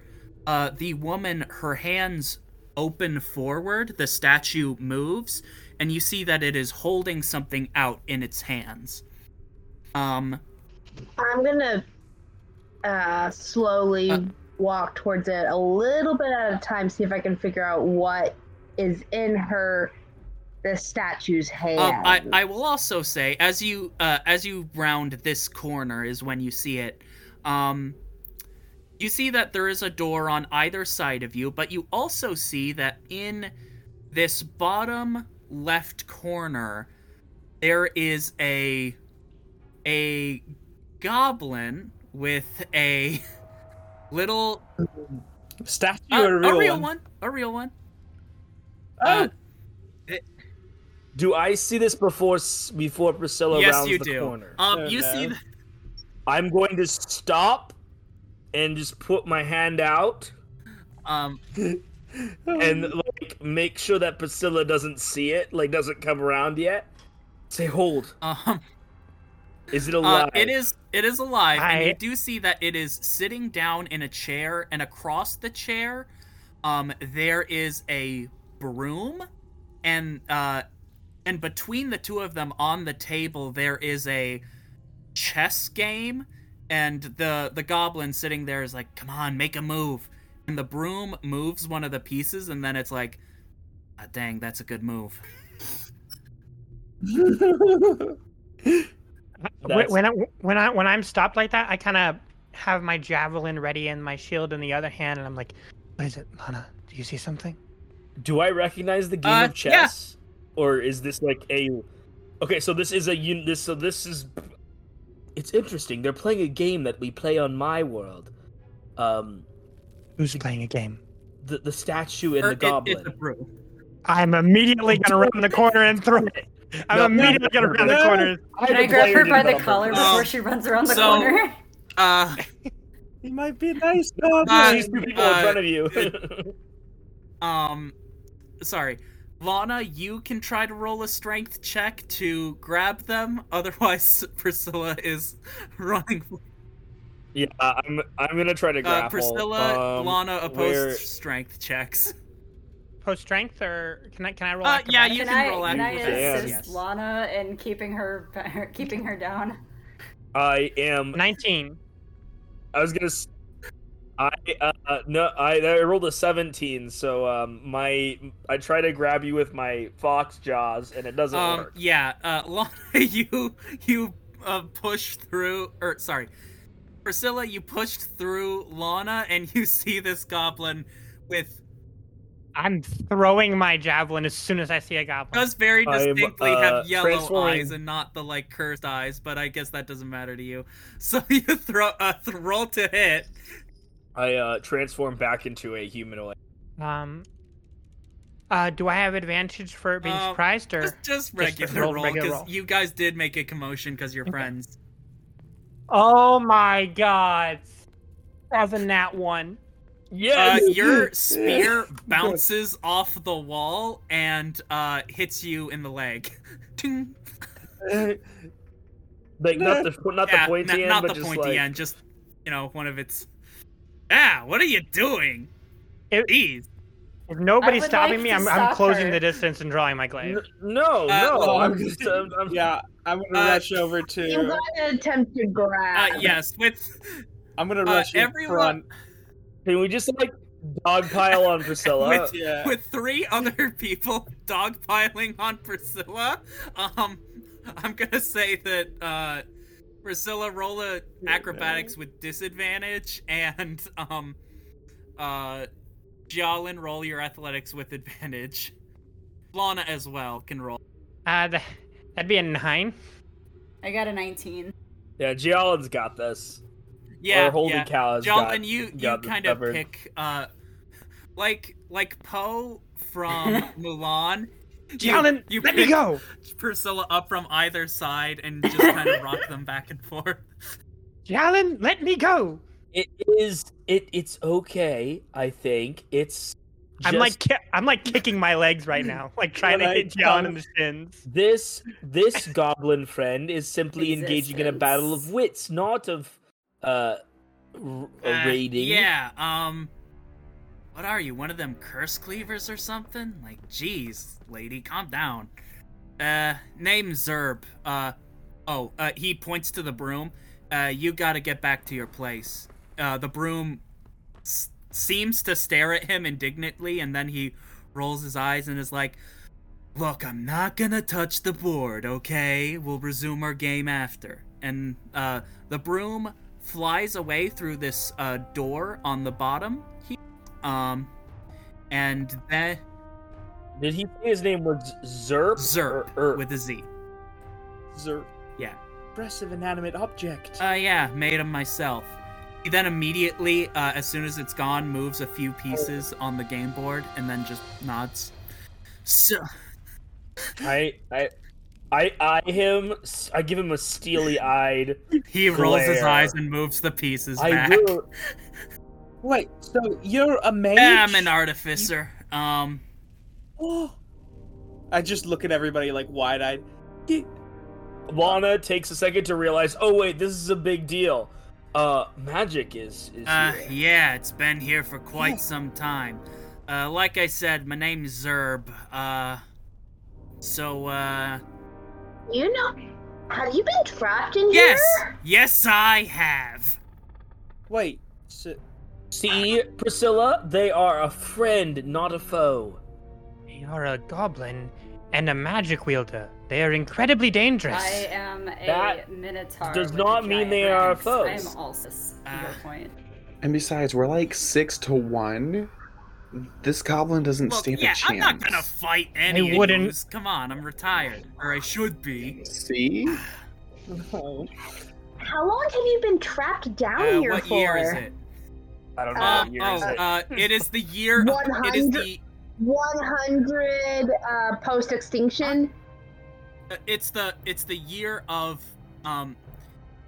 uh, the woman, her hands open forward, the statue moves, and you see that it is holding something out in its hands. Um, I'm gonna uh, slowly Uh. walk towards it a little bit at a time, see if I can figure out what is in her, the statue's hand. Um, I, I will also say, as you uh, as you round this corner is when you see it. Um, you see that there is a door on either side of you, but you also see that in this bottom left corner there is a a goblin with a little Statue uh, or a real, a real one? one, a real one. Oh, Uh, Do I see this before before Priscilla yes, rounds you the do. corner? Um, Oh, you see th- I'm going to stop and just put my hand out um and like make sure that Priscilla doesn't see it, like doesn't come around yet. Say hold. um Is it Uh, alive? it is. It is alive, and you I- do see that it is sitting down in a chair, and across the chair, um, there is a broom, and uh, and between the two of them on the table, there is a chess game, and the the goblin sitting there is like, "Come on, make a move," and the broom moves one of the pieces, and then it's like, ah, "Dang, that's a good move." When, when I when I when I'm stopped like that, I kind of have my javelin ready and my shield in the other hand, and I'm like, "What is it, Lana? Do you see something?" Do I recognize the game Uh, of yeah. chess, or is this like a? Okay, so this is a un. This so this is. It's interesting. They're playing a game that we play on my world. Um, Who's playing a game? the the statue and Or the it- goblin. it's. I'm immediately gonna round the corner and throw it. I'm No, immediately no, gonna run the no. corner. Can I the grab her by the collar before she runs around the so- corner? Uh, he might be a nice goblin. Uh, These two people uh, in front of you. um, sorry, Lana, you can try to roll a strength check to grab them. Otherwise, Priscilla is running. yeah, I'm I'm gonna try to Uh, grapple. Priscilla, um, Lana opposed where- strength checks. Post strength, or can I can I roll? Uh, yeah, you Can can I, roll can I acrobatics, assist yes. Lana in keeping her keeping her down? I am. Nineteen. I was gonna. S- I uh no I, I rolled a 17 so um my I try to grab you with my fox jaws and it doesn't Um, work. yeah, uh, Lana, you you uh, push through, or sorry, Priscilla, you pushed through Lana, and you see this goblin with I'm throwing my javelin as soon as I see a goblin. does very distinctly uh, have yellow eyes and not the like cursed eyes, but I guess that doesn't matter to you. So you throw uh, th- roll to hit. I uh transform back into a humanoid. Um. Uh, do I have advantage for being Uh, surprised, or Just just roll regular roll because you guys did make a commotion because you're Okay. friends. Oh my god. That's a nat one. Uh, Yes. your spear bounces off the wall and uh, hits you in the leg. Ting. like not the not yeah, the pointy n- end, not but the just pointy like end, just you know, one of its. Ah, what are you doing? It- Jeez. If nobody's stopping like me, I'm, I'm closing her. the distance and drawing my glaive. N- no, Uh, no. Oh, I'm I'm- just I'm, I'm, Yeah, I'm gonna Uh, rush over I'm to. going to attempt to Uh, grab. yes, with I'm gonna uh, rush in everyone- front. Can we just like dogpile on Priscilla? with Yeah. with three other people dogpiling on Priscilla. Um, I'm gonna say that uh, Priscilla roll a acrobatics with disadvantage, and um, uh, Jolin roll your athletics with advantage. Lana as well can roll. Uh, that'd be a nine. I got a 19. yeah, Gialin's got this. Yeah, or holy yeah. cow, has Jolin, got, you you kind of covered. pick uh, like like Poe from Mulan. You- Jalen, you let me go. Priscilla up from either side and just kind of rock them back and forth. Jalen, let me go. It is. It. It's okay. I think it's. I'm like ki- I'm like kicking my legs right now, like trying to hit John in the shins. this. This goblin friend is simply engaging in a battle of wits, not of uh, r- Uh, raiding. Yeah, um. What are you, one of them curse cleavers or something? Like, jeez, lady, calm down. Uh, name Zerb. Uh, oh, uh, he points to the broom. Uh, you gotta get back to your place. Uh, the broom s- seems to stare at him indignantly, and then he rolls his eyes and is like, Look, I'm not gonna touch the board, okay? We'll resume our game after. And, uh, the broom flies away through this uh, door on the bottom. Um, and then Did he say his name was Zerp? Zerp Or, or, with a Z. Zer- Yeah. Impressive inanimate object. Uh, yeah, made him myself. He then immediately, uh, as soon as it's gone, moves a few pieces on the game board and then just nods. So, I. I. I eye him. I give him a steely-eyed. he rolls his eyes and moves the pieces I back. will. Wait, so you're a mage? I'm an artificer. Um, Oh. I just look at everybody like wide-eyed. You- Lana takes a second to realize. Oh wait, this is a big deal. Uh, magic is is Uh, here. yeah, it's been here for quite some time. Uh, like I said, my name's Zerb. Uh, so, uh, You know, have you been trapped in yes, here? Yes, yes, I have. Wait, so, See, Priscilla, they are a friend, not a foe. They are a goblin and a magic wielder. They are incredibly dangerous. I am a That minotaur. does not mean giant they are lance. I'm also to Ah. your point. And besides, we're like six to one. This goblin doesn't Well, stand yeah, a chance. I'm not gonna fight any I wouldn't- of yous. Come on, I'm retired, or I should be. See? How long have you been trapped down Uh, here what for? year is it? I don't know Uh, what year oh, is it. uh, it is the year. Of, it is the. 100 uh, post extinction. uh, It's the. It's the year of. Um.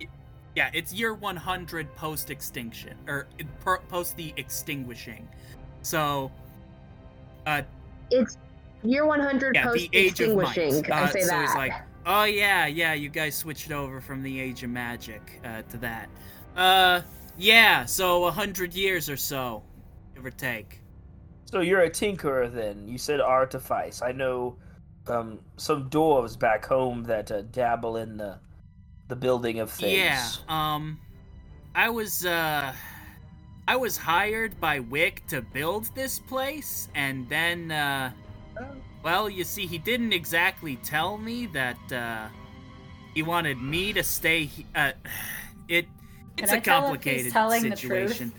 i- Yeah, it's year 100 post extinction, or per, post the extinguishing. So. Uh, It's year 100 yeah, post the age of might. extinguishing. I Uh, say so that. he's like, oh yeah, yeah, you guys switched over from the age of magic uh, to that. Uh, yeah, so a hundred years or so, give or take. So you're a tinkerer then? You said artifice. I know um, some dwarves back home that uh, dabble in the the building of things. Yeah, um, I was uh, I was hired by Wick to build this place, and then uh, well, you see, he didn't exactly tell me that uh, he wanted me to stay. Uh, it Can it's I a tell if he's complicated telling the truth? situation.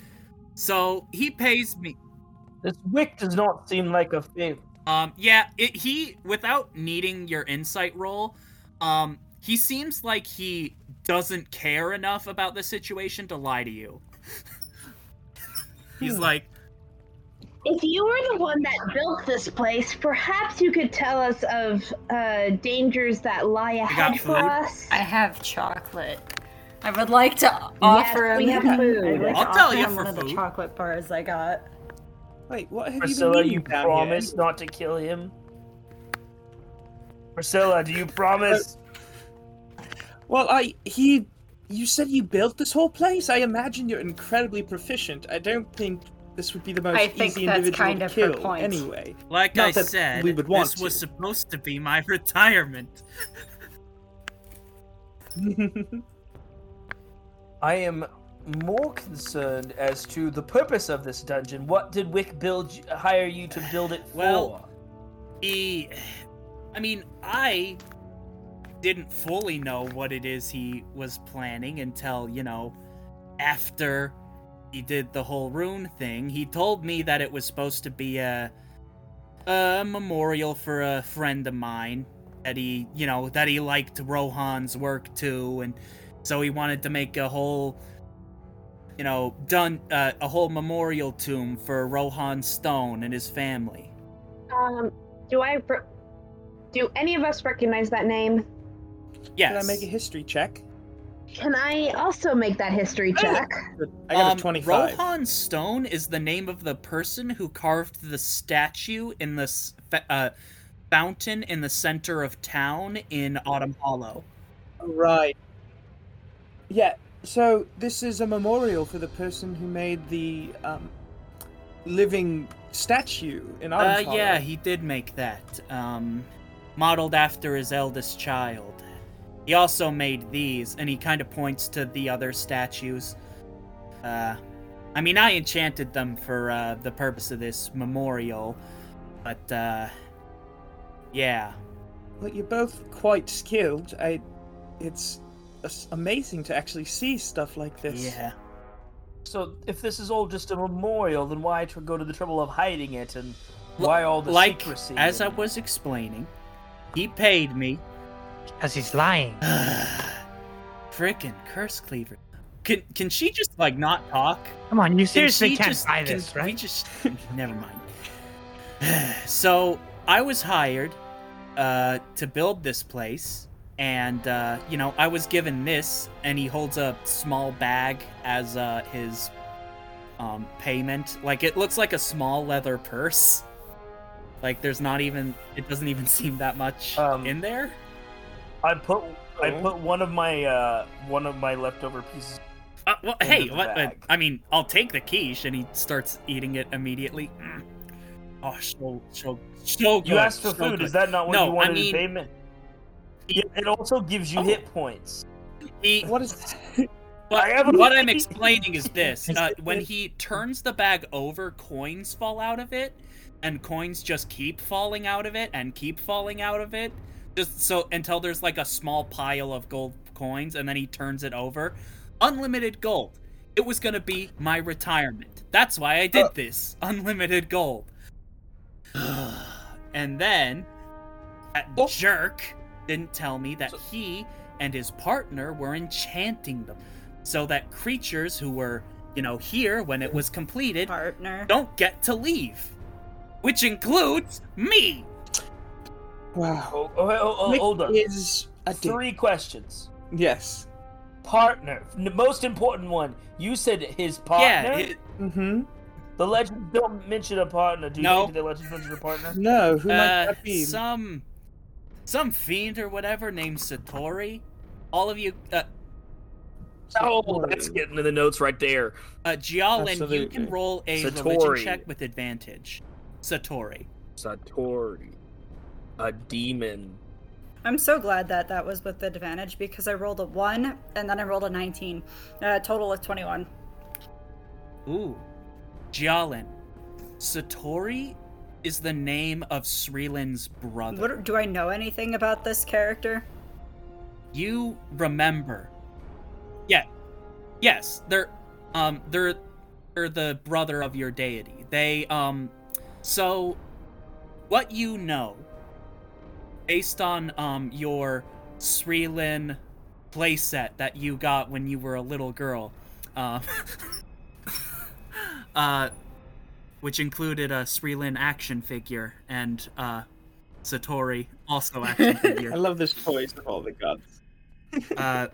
So he pays me. This Wick does not seem like a thing. Um, yeah, it, he without needing your insight roll, um, he seems like he doesn't care enough about the situation to lie to you. He's like, If you were the one that built this place, perhaps you could tell us of uh, dangers that lie ahead for us. I have chocolate. I would like to offer we him. food. I'd like I'll to tell you him for one of the chocolate bars I got. wait, what have Priscilla, you been you eating down promise here? not to kill him. Priscilla, do you promise? Well, I he, you said you built this whole place. I imagine you're incredibly proficient. I don't think this would be the most I think easy that's individual kind to of her kill. point. Anyway, like Not I said, we would want this was supposed to be my retirement. I am more concerned as to the purpose of this dungeon. What did Wick build hire you to build it for? Well, He, I mean, I didn't fully know what it is he was planning until, you know, after he did the whole rune thing. He told me that it was supposed to be a a memorial for a friend of mine that he, you know, that he liked Rohan's work too and so he wanted to make a whole you know, done uh, a whole memorial tomb for Rohan Stone and his family. Um, do I? Re- do any of us recognize that name? Yes. Can I make a history check? Can I also make that history check? I got Um, a 25. Rohan Stone is the name of the person who carved the statue in the uh, fountain in the center of town in Autumn Hollow. Right. Yeah, so this is a memorial for the person who made the um, living statue in Uh, Autumn yeah, he did make that. Um, modeled after his eldest child. He also made these, and he kind of points to the other statues. Uh, I mean, I enchanted them for uh, the purpose of this memorial, but uh, yeah. Well, you're both quite skilled. I, it's amazing to actually see stuff like this. Yeah. So if this is all just a memorial, then why tr- go to the trouble of hiding it and why all the like secrecy? as I was explaining, he paid me. Because he's lying. Frickin' curse cleaver. Can can she just like not talk? Come on, you seriously she can't just- buy can this, We just never mind. so I was hired uh, to build this place, and uh, you know I was given this, and he holds a small bag as uh, his um, payment. Like it looks like a small leather purse. Like there's not even it doesn't even seem that much Um, in there. I put I Oh. put one of my uh one of my leftover pieces. Uh, well, hey, the what, uh. I mean, I'll take the quiche, and he starts eating it immediately. Mm. Oh, so so so good. You asked for so food. good. Is that not what No, you I wanted mean- in payment? Yeah, it also gives you Oh. hit points. He, What is that? But I have a- what I'm explaining is this: uh, when he turns the bag over, coins fall out of it, and coins just keep falling out of it and keep falling out of it, just so until there's like a small pile of gold coins, and then he turns it over. Unlimited gold. It was gonna be my retirement. That's why I did Uh. this. Unlimited gold. and then that Oh. jerk didn't tell me that So- he and his partner were enchanting them so that creatures who were, you know, here when it was completed Partner. don't get to leave. Which includes me. Wow. Oh, oh, oh, oh, Nick hold on. Is a dick. Three questions. Yes. Partner. The most important one. You said his partner. Yeah, it- Mm-hmm. The legends don't mention a partner. Do you No. think the legends mention a partner? No, who might uh, that be? some some fiend or whatever named Satori. All of you uh Oh, that's getting to the notes right there. uh Jialin, you can roll a Satori. religion check with advantage. Satori. Satori. A demon. I'm so glad that that was with the advantage because I rolled a 1 and then I rolled a 19. Uh, total of 21. Ooh. Jialin. Satori is the name of Sreelin's brother. What, do I know anything about this character? you remember yeah yes they're um they're they're the brother of your deity they um so what you know based on um your Sreelin playset that you got when you were a little girl uh uh which included a Sreelin action figure and uh Satori also action figure. I love this choice of all the gods. uh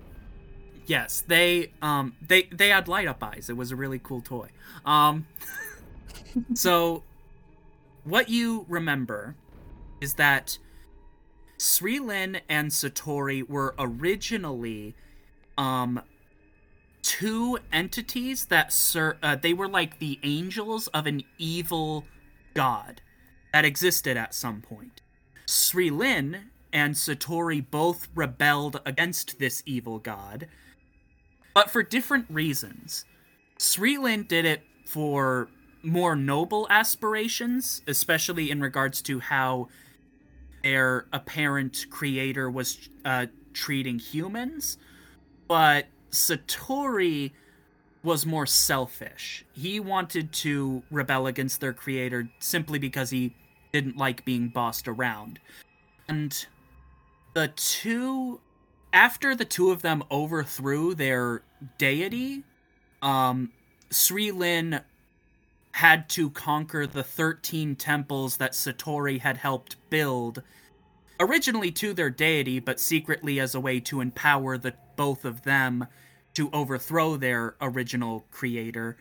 yes they um they they had light up eyes. It was a really cool toy. Um so what you remember is that Sreelin and Satori were originally um two entities that uh, they were like the angels of an evil god that existed at some point. Sreelin and Satori both rebelled against this evil god, but for different reasons. Sreelin did it for more noble aspirations, especially in regards to how their apparent creator was uh, treating humans, but Satori was more selfish. He wanted to rebel against their creator simply because he didn't like being bossed around. And the two after the two of them overthrew their deity, um Sreelin had to conquer the 13 temples that Satori had helped build originally to their deity, but secretly as a way to empower the both of them to overthrow their original creator.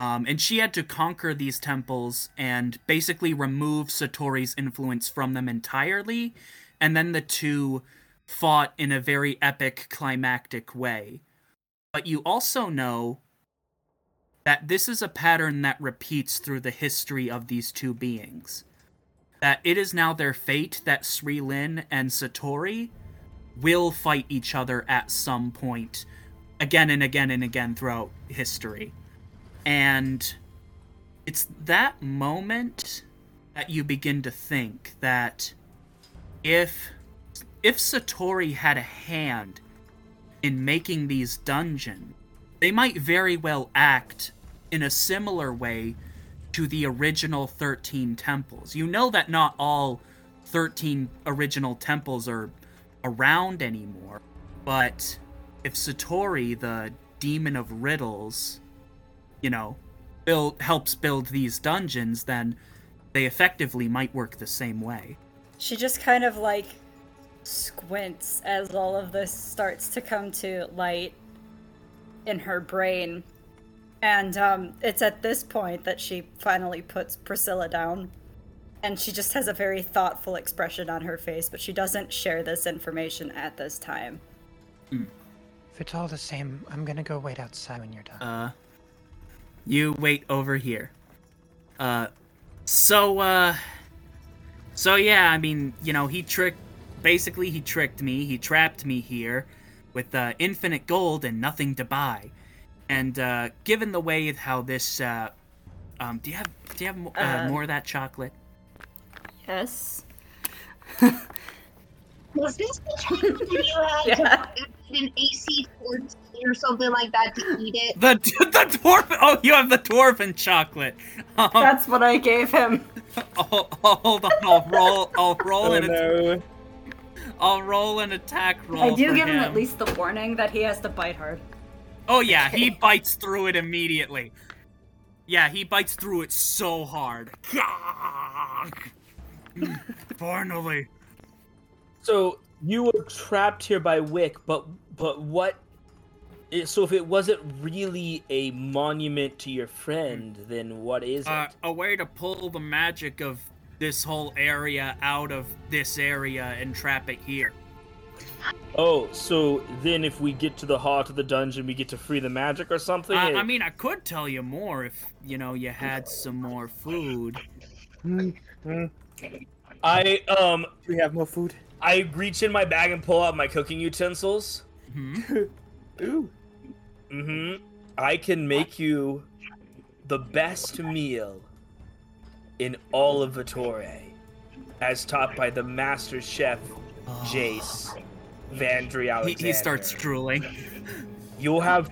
Um, and she had to conquer these temples and basically remove Satori's influence from them entirely. And then the two fought in a very epic, climactic way. But you also know that this is a pattern that repeats through the history of these two beings. That it is now their fate that Sreelin and Satori will fight each other at some point, again and again and again throughout history. And it's that moment that you begin to think that if if Satori had a hand in making these dungeons, they might very well act in a similar way to the original 13 temples. You know that not all 13 original temples are around anymore, but if Satori, the demon of riddles, you know, build helps build these dungeons, then they effectively might work the same way. She just kind of like squints as all of this starts to come to light in her brain. And um, it's at this point that she finally puts Priscilla down. And she just has a very thoughtful expression on her face, but she doesn't share this information at this time. If it's all the same, I'm gonna go wait outside when you're done. Uh, you wait over here. Uh, so, uh, so yeah, I mean, you know, he tricked, basically, he tricked me, he trapped me here with, uh, infinite gold and nothing to buy. And, uh, given the way of how this, uh, um, do you have, do you have mo- uh, Uh, more of that chocolate? Yes. Was this the chocolate when you had Yeah. to put an AC 14 or something like that to eat it? The, the dwarf, oh, you have the dwarven chocolate. Um, That's what I gave him. oh, oh, hold on, I'll roll, I'll roll Oh an, no. I'll roll an attack roll I do for give him him at least the warning that he has to bite hard. Oh yeah, he bites through it immediately. Yeah, he bites through it so hard. Finally. So you were trapped here by Wick, but but what? So if it wasn't really a monument to your friend, then what is it? Uh, a way to pull the magic of this whole area out of this area and trap it here. Oh, so then if we get to the heart of the dungeon, we get to free the magic or something? Uh, I mean, I could tell you more if you know you had some more food. I um Do we have more food? I reach in my bag and pull out my cooking utensils. Hmm? Ooh. Mm-hmm. I can make you the best meal in all of Vittore, as taught by the master chef Jace Vandry He, Alexander. he starts drooling. You'll have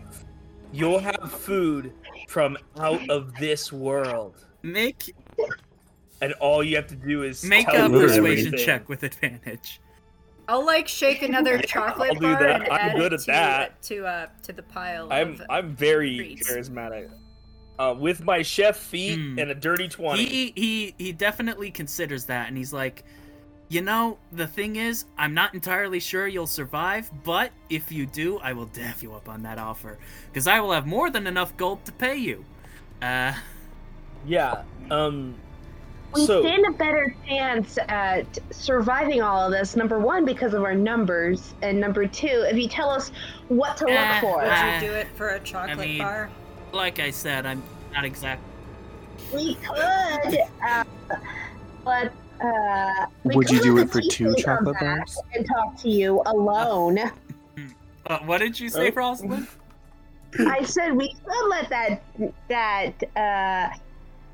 you'll have food from out of this world, Make and all you have to do is make tell a me persuasion check with advantage. I'll like shake another chocolate I'll do bar that. and I'm add good it at to, that. to uh to the pile I'm of I'm very treats. charismatic. Uh, with my chef feet Hmm. and a dirty twenty. He he he definitely considers that, and he's like, you know, the thing is, I'm not entirely sure you'll survive, but if you do, I will dap you up on that offer, because I will have more than enough gold to pay you. Uh, Yeah. Um. We so stand a better chance at surviving all of this. Number one, because of our numbers, and number two, if you tell us what to look Eh, for. Would Uh, you do it for a chocolate mean- bar? like I said, I'm not exact. We could, uh, but uh, Would you do it for two chocolate bars? And talk to you alone. Uh, what did you say, Oh. Rosalind? I said we could let that that uh,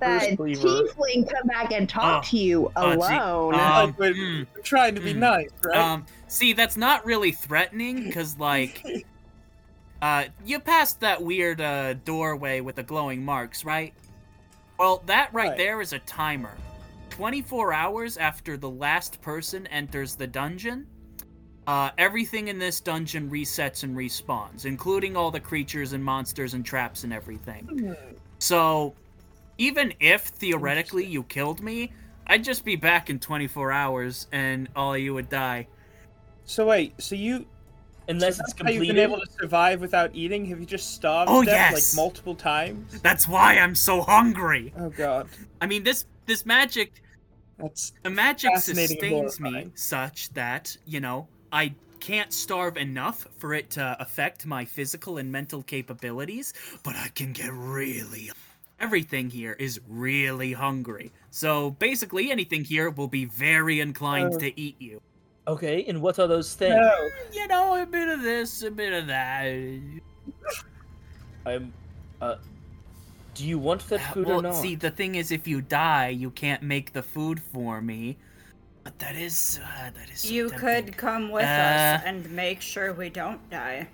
that First tiefling come back and talk Oh. to you Oh, gee. alone. Um, Wait, hmm. We're trying to be Hmm. nice, right? Um, see, that's not really threatening, because, like, uh, you passed that weird, uh, doorway with the glowing marks, right? Well, that right, Right. there is a timer. 24 hours after the last person enters the dungeon, uh, everything in this dungeon resets and respawns, including all the creatures and monsters and traps and everything. So, even if theoretically you killed me, I'd just be back in 24 hours, and all of you would die. So wait, so you Unless so it's that's how you've been able to survive without eating? Have you just starved Oh, death yes. like multiple times? That's why I'm so hungry. Oh god, I mean, this this magic, that's the magic sustains me such that you know I can't starve enough for it to affect my physical and mental capabilities, but I can get really. Everything here is really hungry. So basically, anything here will be very inclined Oh. to eat you. Okay, and what are those things? no. You know, a bit of this, a bit of that. I'm. Uh, do you want that food well, or not? see, the thing is, if you die, you can't make the food for me. But that is, uh, that is. so You tempting. could come with Uh, us and make sure we don't die.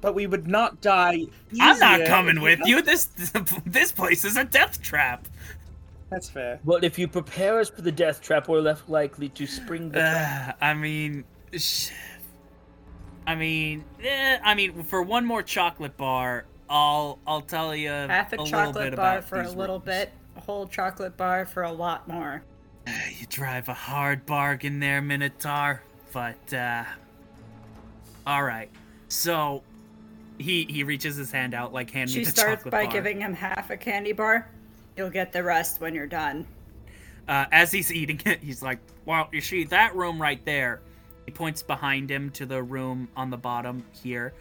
But we would not die. I'm not coming with we- you. This this place is a death trap. That's fair. Well, if you prepare us for the death trap, we're less likely to spring the trap. Uh, I mean, sh- I mean, eh, I mean, for one more chocolate bar, I'll I'll tell you Half a, little chocolate bit bar about for a little rooms. bit, a whole chocolate bar for a lot more. You drive a hard bargain there, Minotaur. But uh Alright. So he he reaches his hand out like hand me She the starts chocolate by bar. giving him half a candy bar. You'll get the rest when you're done. uh, as he's eating it, he's like, "Well, you see that room right there." He points behind him to the room on the bottom here.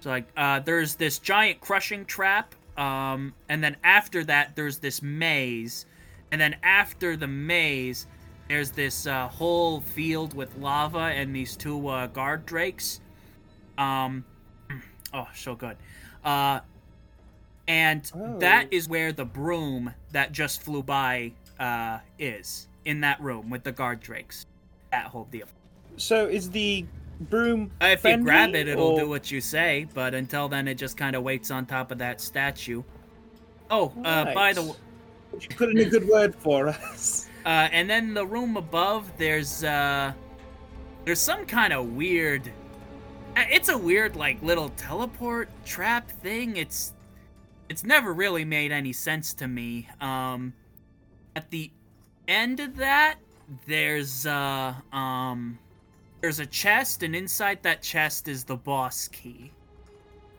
It's like, uh, "There's this giant crushing trap, um, and then after that, there's this maze, and then after the maze, there's this uh, whole field with lava and these two uh, guard drakes. Um, oh, so good. Uh, and that Oh. is where the broom that just flew by uh, is in that room with the guard drakes. That whole deal. So is the broom? Uh, if you grab it, it'll or- do what you say. But until then, it just kind of waits on top of that statue. Oh, uh, by the way. you put in a good word for us? uh, and then the room above, there's uh, there's some kind of weird. uh, It's a weird like little teleport trap thing. It's it's never really made any sense to me. Um, at the end of that, there's uh um there's a chest, and inside that chest is the boss key.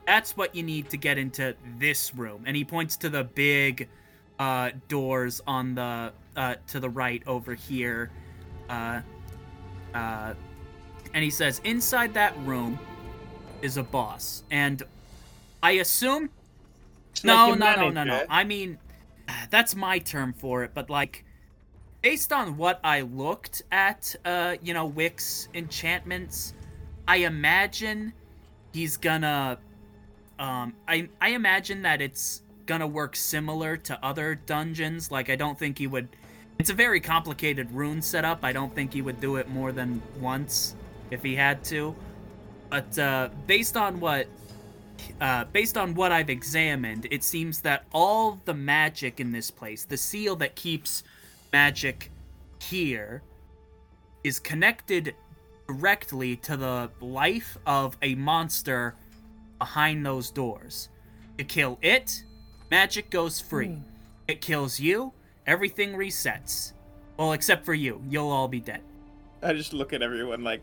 That's what you need to get into this room. And he points to the big uh, doors on the uh, to the right over here. Uh, uh, and he says, inside that room is a boss. And I assume. It's No, like no, no, no, no. I mean, that's my term for it. But like, based on what I looked at, uh, you know, Wick's enchantments, I imagine he's gonna. Um, I I imagine that it's gonna work similar to other dungeons. Like, I don't think he would. It's a very complicated rune setup. I don't think he would do it more than once if he had to. But uh, based on what uh, based on what I've examined, it seems that all the magic in this place, the seal that keeps magic here, is connected directly to the life of a monster behind those doors. You kill it, magic goes free. It kills you, everything resets. Well, except for you. You'll all be dead. I just look at everyone like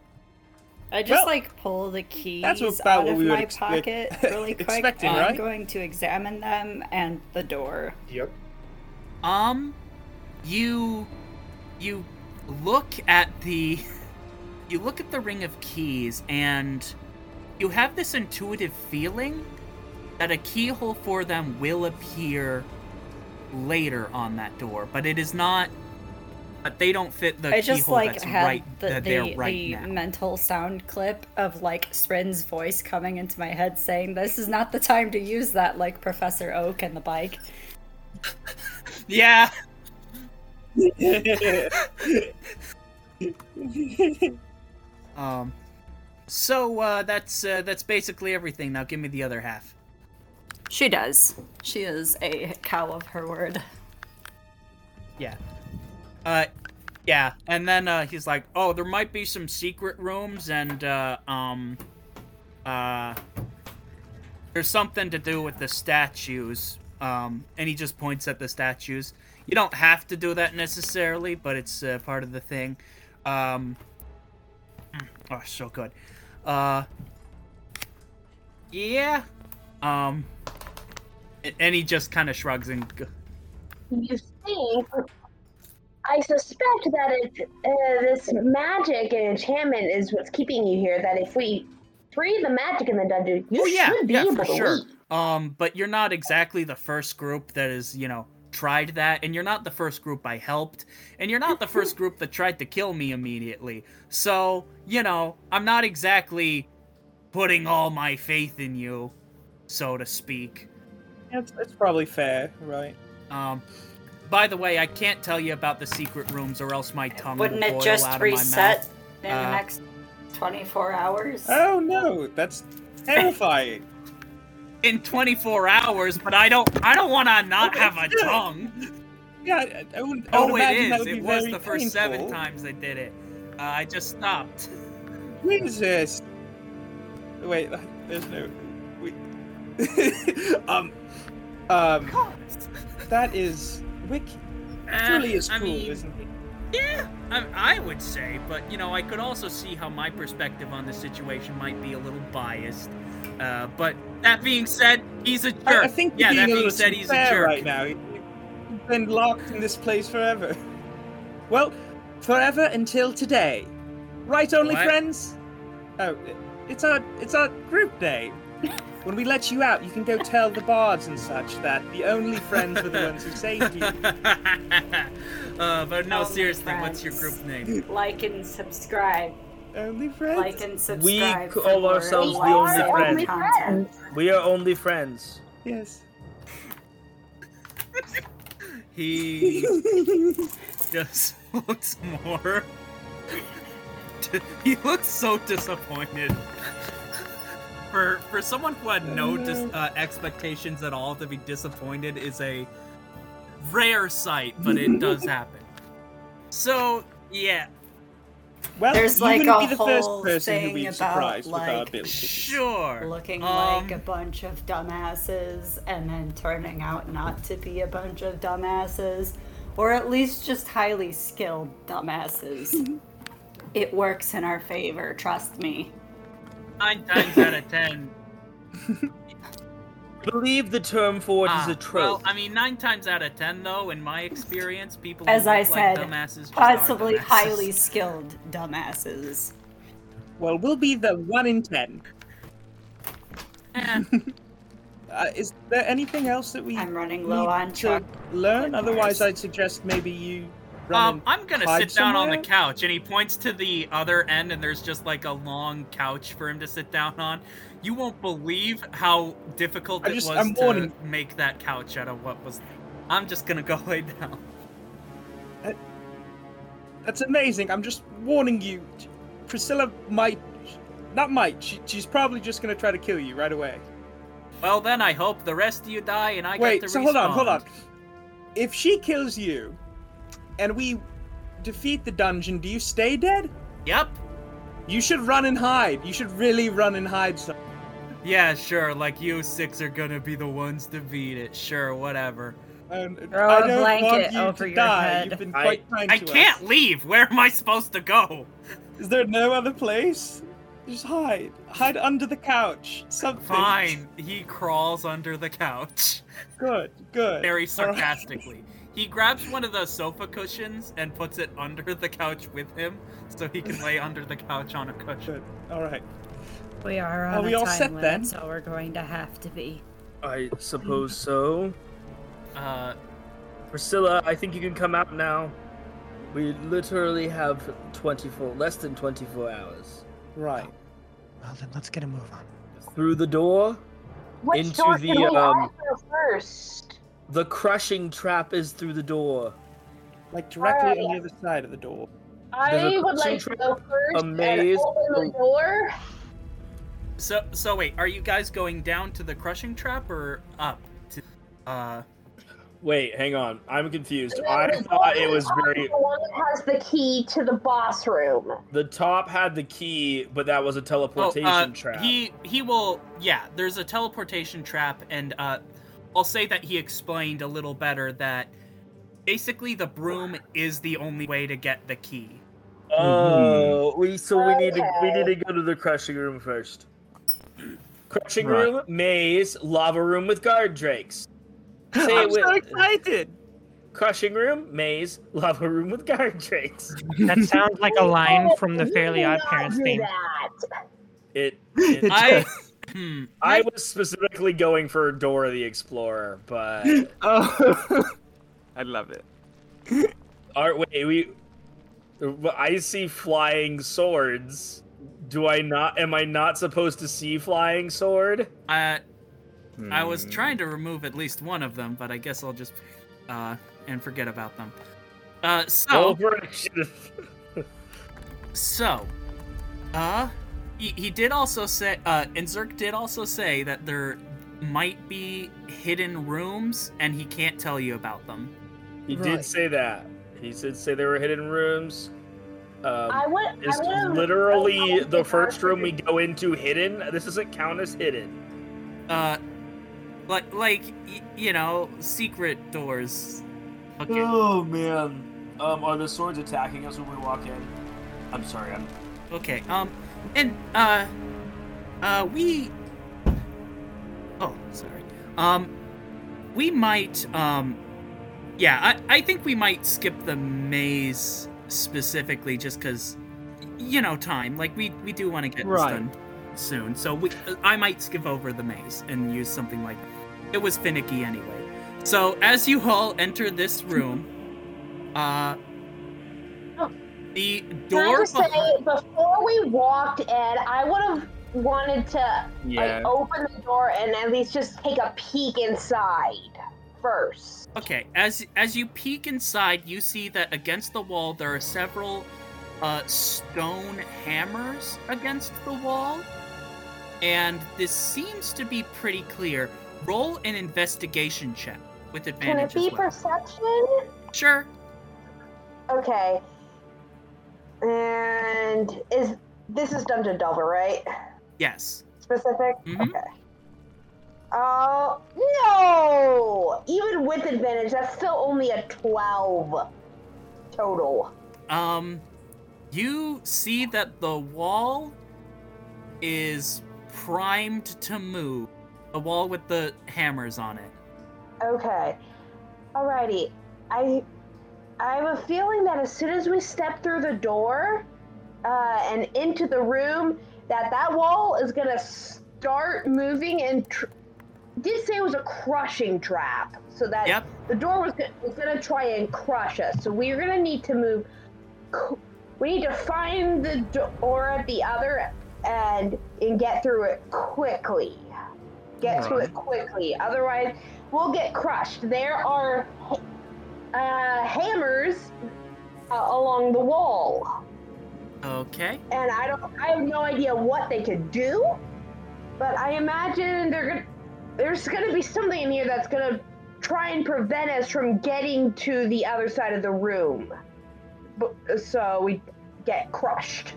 I just Well, like pull the keys that's about out what of we would my expect- pocket really quick. expecting, and right? I'm going to examine them and the door. Yep. Um, you you look at the you look at the ring of keys and you have this intuitive feeling that a keyhole for them will appear later on that door, but it is not but they don't fit the I just like had right the, that the, right the mental sound clip of like Sprin's voice coming into my head saying, "This is not the time to use that," like Professor Oak and the bike. Yeah. Um so uh that's uh, that's basically everything. Now give me the other half. She does. She is a cow of her word. Yeah. Uh, yeah, and then uh, he's like, "Oh, there might be some secret rooms, and uh, um, uh, there's something to do with the statues, Um, and he just points at the statues. You don't have to do that necessarily, but it's uh, part of the thing. Um, mm, oh, so good. Uh, yeah. Um, and he just kind of shrugs and. You think? I suspect that it's uh, this magic and enchantment is what's keeping you here. That if we free the magic in the dungeon, you oh yeah, should be yeah, able for to sure. leave. Um, but you're not exactly the first group that is, you know, tried that, and you're not the first group I helped, and you're not the first group that tried to kill me immediately. So, you know, I'm not exactly putting all my faith in you, so to speak. That's, that's probably fair, right? Um, by the way, I can't tell you about the secret rooms, or else my tongue Wouldn't will it boil just out reset of in Uh, the next 24 hours? Oh no, that's terrifying. In 24 hours, but I don't. I don't want to not have a tongue. yeah, I, would. I would Oh, it is. would It was the first seven times I did it. Uh, I just stopped. Jesus. Wait, there's no. We... um, um, that is Wiki. Truly is Uh, cool, mean, isn't he? Yeah, I, I would say, but you know, I could also see how my perspective on the situation might be a little biased. Uh, but that being said, he's a jerk. I, I think yeah, you're that being a being little said, he's a jerk. right now. You- You've been locked in this place forever. Well, forever until today. Right, only What? friends? Oh, it's our it's our group day. When we let you out, you can go tell the bards and such that the only friends were the ones who saved you. uh, but no, Only seriously, what's your group name? Like and subscribe. Only friends? Like and subscribe. call ourselves the live only friends. content. We are only friends. yes. He just looks more. he looks so disappointed. For for someone who had no dis- uh, expectations at all to be disappointed is a rare sight, but it does happen. So yeah, Well, There's you like wouldn't a be the first whole person who thing be about, surprised with like, sure. Looking Um, like a bunch of dumbasses and then turning out not to be a bunch of dumbasses, or at least just highly skilled dumbasses. it works in our favor, trust me. nine times out of ten. I believe the term for it is ah, a trope. Well, I mean, nine times out of ten, though, in my experience, people who As I look like said, dumbasses Possibly dumbasses. highly skilled dumbasses. Well, we'll be the one in ten. Eh, Uh, is there anything else that we I'm running low need on to chocolate learn? Otherwise. I'd suggest maybe you Um, I'm gonna sit down on the couch, and he points to the other end, and there's just like a long couch for him to sit down on. You won't believe how difficult I it just- was I'm to warning- make that couch out of what was. I'm just gonna go lay down. That's amazing. I'm just warning you. Priscilla might, not might. She, she's probably just gonna try to kill you right away. Well, then I hope the rest of you die, and I Wait. get to So hold on, hold on. If she kills you, and we defeat the dungeon, do you stay dead? Yep. You should run and hide. You should really run and hide. Some. Yeah, sure. Like you six are gonna be the ones to beat it. Sure, whatever. And Throw I a don't want blanket you over to your die. head. You've been I- kind I to can't us. leave. Where am I supposed to go? Is there no other place? Just hide. Hide under the couch. Something. Fine. He crawls under the couch. Good. Good. very All right. sarcastically. He grabs one of the sofa cushions and puts it under the couch with him, so he can lay under the couch on a cushion. Good. All right. We are Are on we a all time set limit, then? so we're going to have to be. I suppose so. Uh, Priscilla, I think you can come out now. We literally have 24, less than 24 hours. Right. Well, then let's get a move on. Through the door, Which Into door the, we um, first? The crushing trap is through the door. Like directly Alright. on the other side of the door. I would like to go first a maze, and open the door. so so wait, are you guys going down to the crushing trap or up to? Uh, Wait, hang on. I'm confused. I thought it was up very. The one that has the key to the boss room. The top had the key, but that was a oh, teleportation uh, trap. he he will. Yeah, there's a teleportation trap, and uh, I'll say that he explained a little better that basically the broom is the only way to get the key. Oh, we so we need to we need to go to the crushing room first. Crushing Right. room, maze, lava room with guard drakes. Say it I'm so with excited. crushing room, maze, lava room with guard drakes. That sounds like a line from the Fairly Odd Parents theme. It. it I hmm, I was specifically going for Dora the Explorer, but Oh, I love it. are wait we. I see flying swords. Do I not? Am I not supposed to see flying sword? I I was Hmm. trying to remove at least one of them, but I guess I'll just uh and forget about them. Uh so Roll for initiative. So, uh, he, he did also say, uh, and Zerk did also say that there might be hidden rooms, and he can't tell you about them. He Right. did say that. He did say there were hidden rooms. Um, I would. is I would've- literally I the would've first room we go into hidden. This doesn't count as hidden. Uh, like, like, y- you know, secret doors. Okay. Oh man. Um, are the swords attacking us when we walk in? I'm sorry. I'm. Okay. Um, and uh, uh, we. Oh, sorry. Um, we might. Um, yeah, I I think we might skip the maze specifically, just because, you know, time. Like we we do want to get Right. this done soon, so we I might skip over the maze and use something like. It was finicky anyway. So as you all enter this room, uh. The Can I door. say, before we walked in, I would have wanted to Yeah. like open the door and at least just take a peek inside first. Okay, as as you peek inside, you see that against the wall there are several uh, stone hammers against the wall, and this seems to be pretty clear. Roll an investigation check with advantage. Can it be well. perception? Sure. Okay. And is this is Dungeon Delver, right? Yes. Specific? Mhm. Okay. Oh no! Even with advantage, that's still only a twelve total. Um, you see that the wall is primed to move. The wall with the hammers on it. Okay. Alrighty. I I have a feeling that as soon as we step through the door uh, and into the room, that that wall is gonna start moving and tr- did say it was a crushing trap, so that Yep. the door was, go- was gonna try and crush us. So we're gonna need to move. qu- We need to find the door at the other end and get through it quickly. Get to it quickly, otherwise we'll get crushed. There are uh, hammers uh, along the wall, Okay. and I don't. I have no idea what they could do, but I imagine they're gonna. There's gonna be something in here that's gonna try and prevent us from getting to the other side of the room, but, so we get crushed.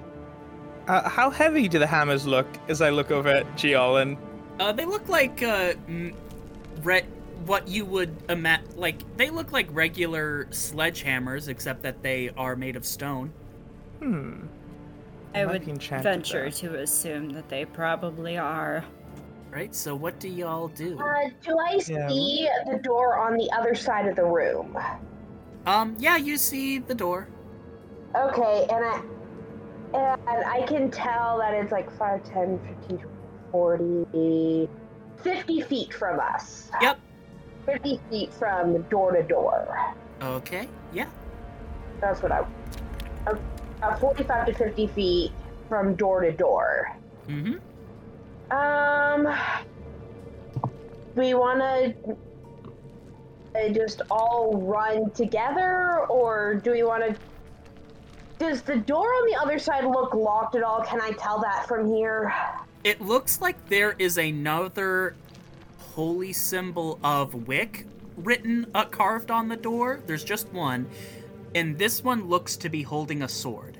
Uh, how heavy do the hammers look as I look over at Giolin? Uh, they look like uh, m- re- what you would imagine. Like they look like regular sledgehammers, except that they are made of stone. Hmm. I might would venture to assume that they probably are. Right. So what do y'all do? Uh, do I Yeah. see the door on the other side of the room? Um. Yeah. You see the door. Okay, and I and I can tell that it's like 5, 10, 15, 40, 50 feet from us. Yep. 50 feet from door to door. Okay. Yeah. That's what I. Uh, 45 to 50 feet from door to door. Mm-hmm. Um. We want to just all run together, or do we want to? Does the door on the other side look locked at all? Can I tell that from here? It looks like there is another holy symbol of Wick written, uh, carved on the door. There's just one, and this one looks to be holding a sword.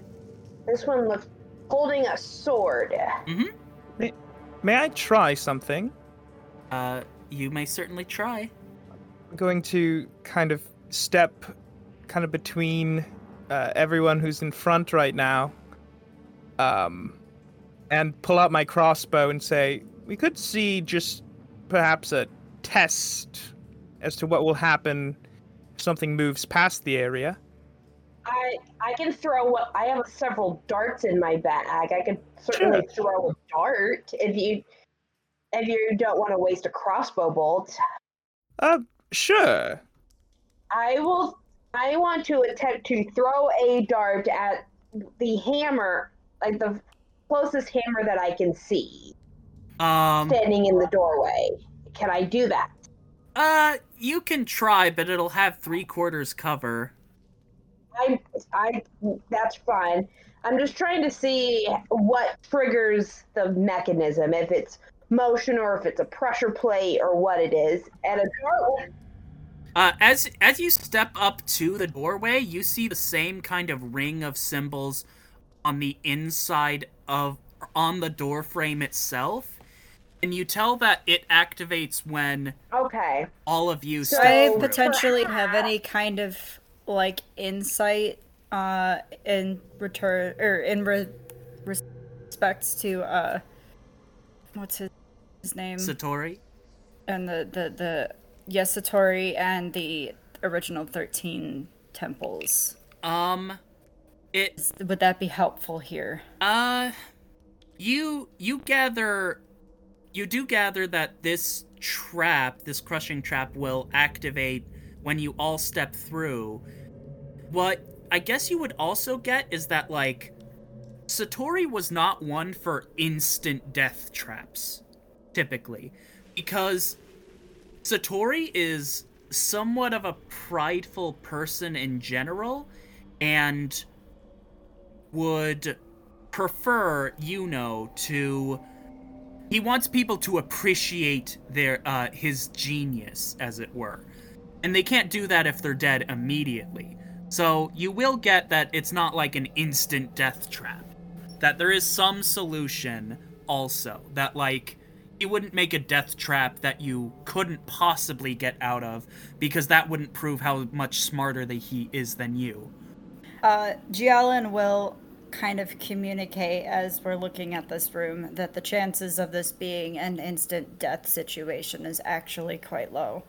This one looks holding a sword. Mm-hmm. May I try something? Uh, you may certainly try. I'm going to kind of step kind of between uh, everyone who's in front right now um, and pull out my crossbow and say, we could see just perhaps a test as to what will happen if something moves past the area. I I can throw I have several darts in my bag. I could certainly throw a dart if you if you don't want to waste a crossbow bolt. Uh, sure. I will. I want to attempt to throw a dart at the hammer, like the closest hammer that I can see, Um, standing in the doorway. Can I do that? uh, you can try, but it'll have three quarters cover. I, I, that's fine. I'm just trying to see what triggers the mechanism, if it's motion or if it's a pressure plate or what it is. And a dart Uh, as as you step up to the doorway, you see the same kind of ring of symbols on the inside of on the door frame itself, and you tell that it activates when Okay. all of you Do step I through. potentially have any kind of like insight uh in return or in re- respects to uh what's his, his name Satori. and the the the yes Satori and the original 13 temples. Um, it Would that be helpful here? Uh you you gather you do gather that this trap, this crushing trap will activate when you all step through. What I guess you would also get is that like Satori was not one for instant death traps typically because Satori is somewhat of a prideful person in general and would prefer you know to he wants people to appreciate their uh his genius as it were. And they can't do that if they're dead immediately. So you will get that it's not like an instant death trap. That there is some solution also. That like you wouldn't make a death trap that you couldn't possibly get out of because that wouldn't prove how much smarter that he is than you. Uh, Gialin will kind of communicate as we're looking at this room that the chances of this being an instant death situation is actually quite low.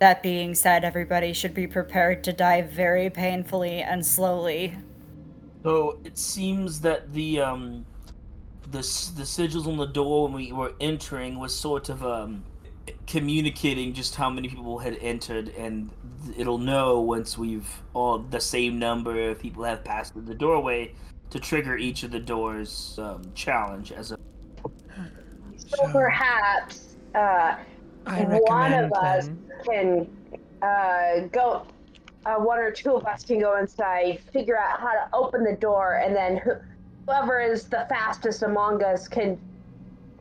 That being said, everybody should be prepared to die very painfully and slowly. So it seems that the um the the sigils on the door when we were entering was sort of um communicating just how many people had entered and it'll know once we've all the same number of people have passed through the doorway to trigger each of the doors um, challenge as a So perhaps uh, one of us then. can uh, go. Uh, one or two of us can go inside, figure out how to open the door, and then whoever is the fastest among us can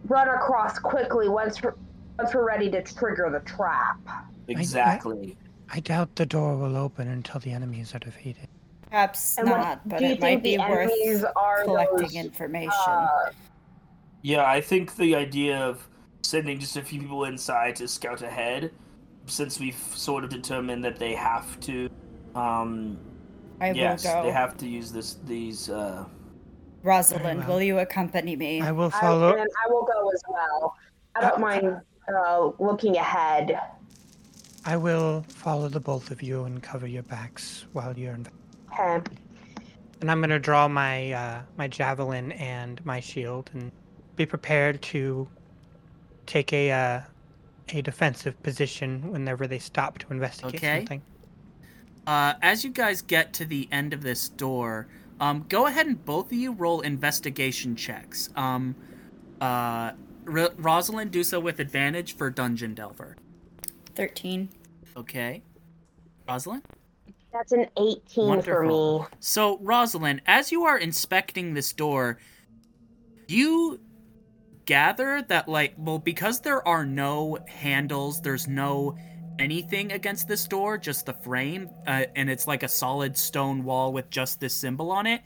run across quickly once we're, once we're ready to trigger the trap. exactly I doubt the door will open until the enemies are defeated. Perhaps And what- not, but it might be worth collecting those, information. Uh, Yeah, I think the idea of sending just a few people inside to scout ahead, since we've sort of determined that they have to, um, I yes, will go. they have to use this these. Uh, Rosalind, well. will you accompany me? I will I, follow. and I will go as well. I don't Uh, mind uh, looking ahead. I will follow the both of you and cover your backs while you're in. Okay. And I'm gonna draw my uh, my javelin and my shield and be prepared to take a uh, a defensive position whenever they stop to investigate Okay. something. Uh, as you guys get to the end of this door, um, go ahead and both of you roll investigation checks. Um, uh, R- Rosalind, do so with advantage for Dungeon Delver. 13. Okay. Rosalind? That's an 18 for me. So, Rosalind, as you are inspecting this door, you gather that, like, well, because there are no handles, there's no anything against this door, just the frame, uh, and it's like a solid stone wall with just this symbol on it.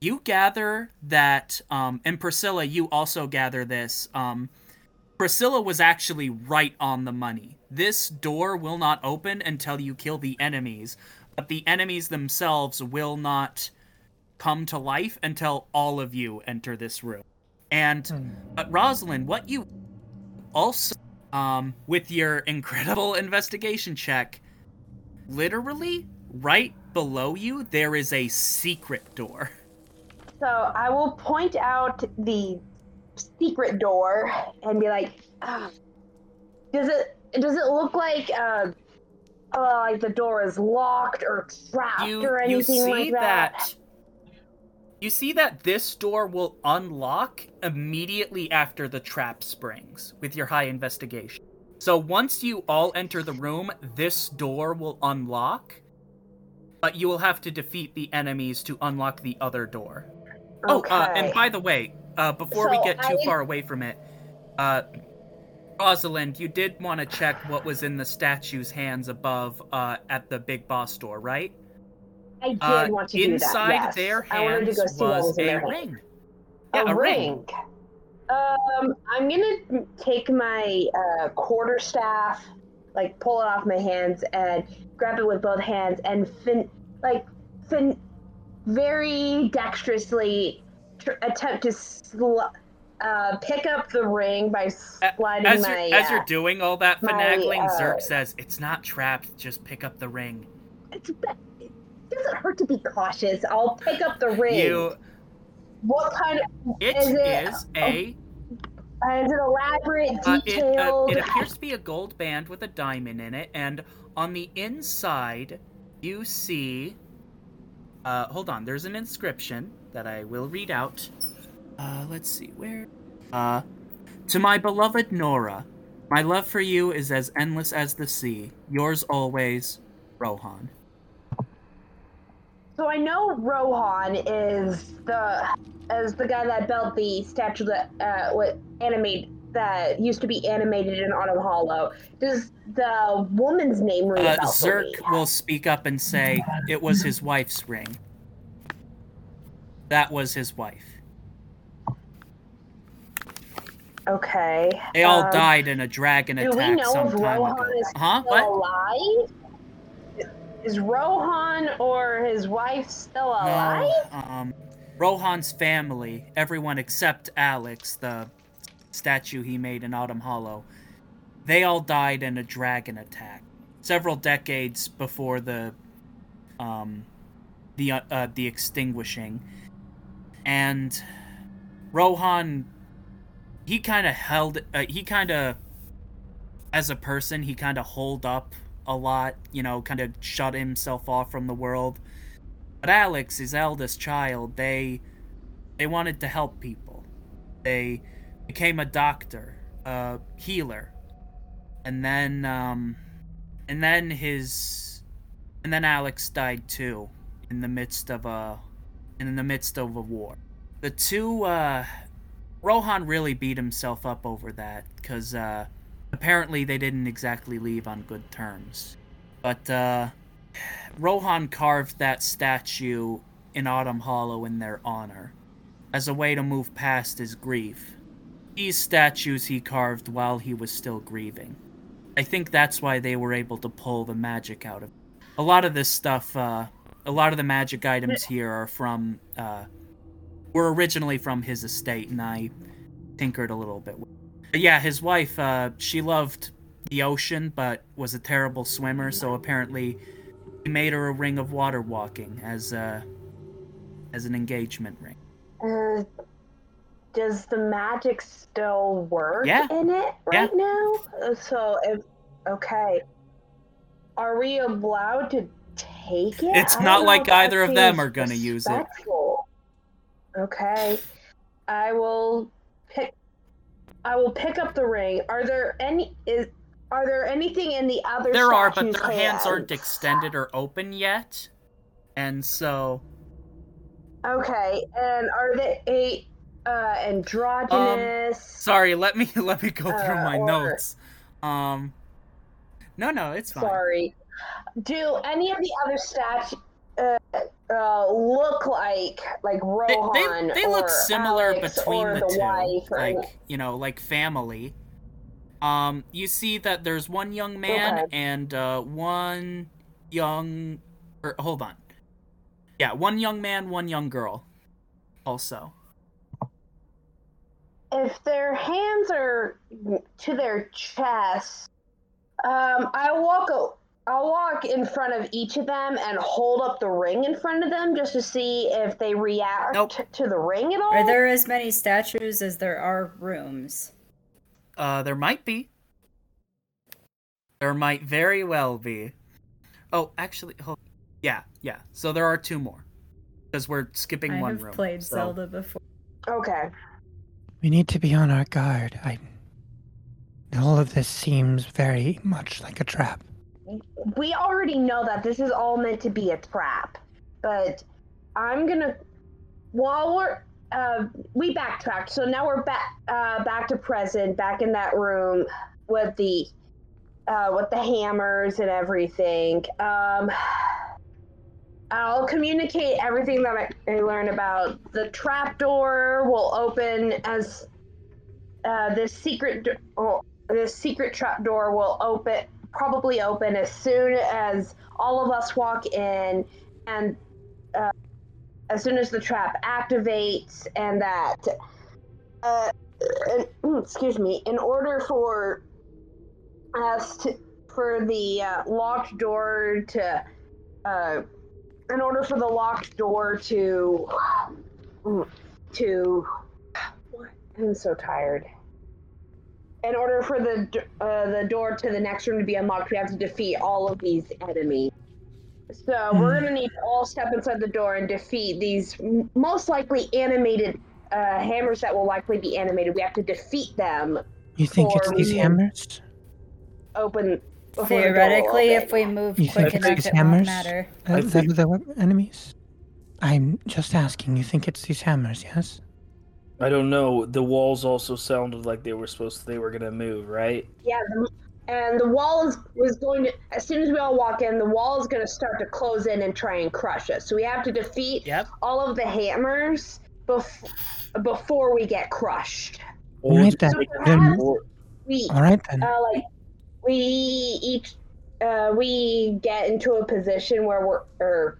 You gather that, um, and Priscilla, you also gather this. Um, Priscilla was actually right on the money. This door will not open until you kill the enemies, but the enemies themselves will not come to life until all of you enter this room. And but Rosalind, what you also um with your incredible investigation check, literally right below you there is a secret door. So I will point out the secret door and be like, ah, "Does it does it look like uh, uh like the door is locked or trapped you or you anything see like that?" that you see that this door will unlock immediately after the trap springs with your high investigation. So once you all enter the room, this door will unlock, but you will have to defeat the enemies to unlock the other door. Okay. Oh, uh, and by the way, uh, before we get too I- far away from it, uh, Rosalind, you did want to check what was in the statue's hands above uh, at the big boss door, right? I did Uh, want to do inside that. Yes. their I wanted to hands go see what was was a ring. Yeah, a, a ring. ring. Um, I'm gonna take my uh, quarter staff, like pull it off my hands and grab it with both hands and fin, like fin, very dexterously tr- attempt to sl- uh, pick up the ring by sliding As my. you're, as uh, you're doing all that my, finagling, uh, Zerk says, "It's not trapped. Just pick up the ring." it's, it doesn't hurt to be cautious. I'll pick up the ring. You, What kind of it Is it- is a. uh, is it elaborate, Uh, it, uh, it appears to be a gold band with a diamond in it, and on the inside, you see. Uh, hold on. There's an inscription that I will read out. Uh, let's see where. Uh, to my beloved Nora, my love for you is as endless as the sea. Yours always, Rohan. So I know Rohan is the as the guy that built the statue that uh what animate that used to be animated in Autumn Hollow. Does the woman's name ring Uh, Zerk will speak up and say it was his wife's ring. That was his wife. Okay. They all um, died in a dragon Do we attack know some if time Rohan ago. is Huh? still What? alive? Is Rohan or his wife still alive? No. Um, Rohan's family, everyone except Alex, the statue he made in Autumn Hollow, they all died in a dragon attack several decades before the um the uh, uh, the extinguishing. And Rohan he kind of held uh, he kind of as a person he kind of holed up a lot, you know, kind of shut himself off from the world. But Alex, his eldest child, they they wanted to help people. They became a doctor, a healer. And then um and then his and then Alex died too in the midst of a in the midst of a war. The two uh Rohan really beat himself up over that cuz uh apparently they didn't exactly leave on good terms. But uh Rohan carved that statue in Autumn Hollow in their honor, as a way to move past his grief. These statues he carved while he was still grieving. I think that's why they were able to pull the magic out of. A lot of this stuff, uh, a lot of the magic items here are from, uh, were originally from his estate, and I tinkered a little bit. with. But yeah, his wife, uh, she loved the ocean, but was a terrible swimmer, so apparently he made her a ring of water walking as uh as an engagement ring. Uh, does the magic still work Yeah. in it Yeah. right now? Uh, So if okay, are we allowed to take it? It's not like either of them are gonna use it. Okay, I will pick. I will pick up the ring. Are there any? Is are there anything in the other? There are, but their hands aren't extended or open yet. And so Okay, and are they a uh, androgynous? sorry, let me let me go through Uh, my or- notes. Um No, no, it's fine. Sorry. Do any of the other statues uh, uh, look like like They, Rohan they, they or look similar Alex between or the, two. like, you know, like family. Um, you see that there's one young man Okay. and uh, one young. Or hold on. Yeah, one young man, one young girl. Also. If their hands are to their chests, um, I walk. O- I'll walk in front of each of them and hold up the ring in front of them just to see if they react Nope. to the ring at all. Are there as many statues as there are rooms? Uh, there might be. There might very well be. Oh, actually, hold. Yeah, yeah. So there are two more, because we're skipping I one have room. played so- Zelda before. Okay. We need to be on our guard. I. All of this seems very much like a trap. We already know that this is all meant to be a trap, but I'm gonna. While we're uh, we backtracked, so now we're back uh, back to present, back in that room with the uh, with the hammers and everything. Um, I'll communicate everything that I, I about the trapdoor will open as uh, this secret d- or this secret trapdoor will open probably open as soon as all of us walk in and uh, as soon as the trap activates and that uh, mm, excuse me in order for us to for the uh, locked door to uh, in order for the locked door to mm, to I'm so tired in order for the uh, the door to the next room to be unlocked, we have to defeat all of these enemies. So we're gonna need to all step inside the door and defeat these m- most likely animated uh, hammers that will likely be animated. We have to defeat them. You think it's these hammers? Open before the Theoretically, if we move You quick think it's enough, these it won't hammers? matter. Uh, I think- are the enemies? I'm just asking. You think it's these hammers? Yes. I don't know. The walls also sounded like they were supposed to, they were gonna move, right? Yeah, the, and the wall is was going to. As soon as we all walk in, the wall is going to start to close in and try and crush us. So we have to defeat Yep. all of the hammers bef- before we get crushed. Or Right then. make Then- We All right then. uh, like we each uh, we get into a position where we're or